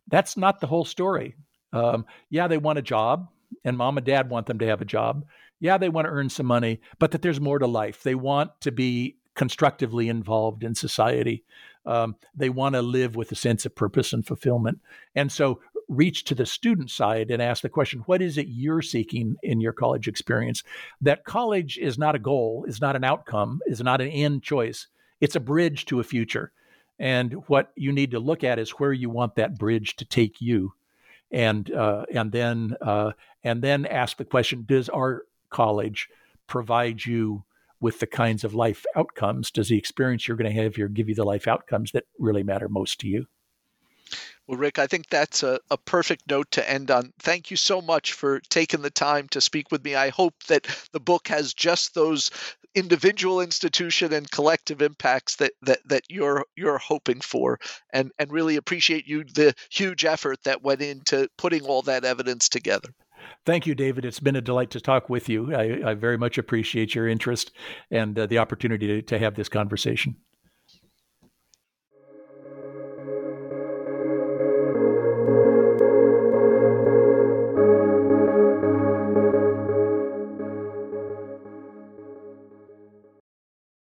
that's not the whole story. Um, yeah, they want a job, and mom and dad want them to have a job. Yeah, they want to earn some money, but that there's more to life. They want to be constructively involved in society. Um, they want to live with a sense of purpose and fulfillment. And so, reach to the student side and ask the question what is it you're seeking in your college experience? That college is not a goal, is not an outcome, is not an end choice it's a bridge to a future. And what you need to look at is where you want that bridge to take you, and uh, and then uh, and then ask the question: Does our college provide you with the kinds of life outcomes? Does the experience you're going to have here give you the life outcomes that really matter most to you? Well, Rick, I think that's a, a perfect note to end on. Thank you so much for taking the time to speak with me. I hope that the book has just those individual institution and collective impacts that that that you're you're hoping for and and really appreciate you the huge effort that went into putting all that evidence together Thank you, David. It's been a delight to talk with you. I, I very much appreciate your interest and uh, the opportunity to, to have this conversation.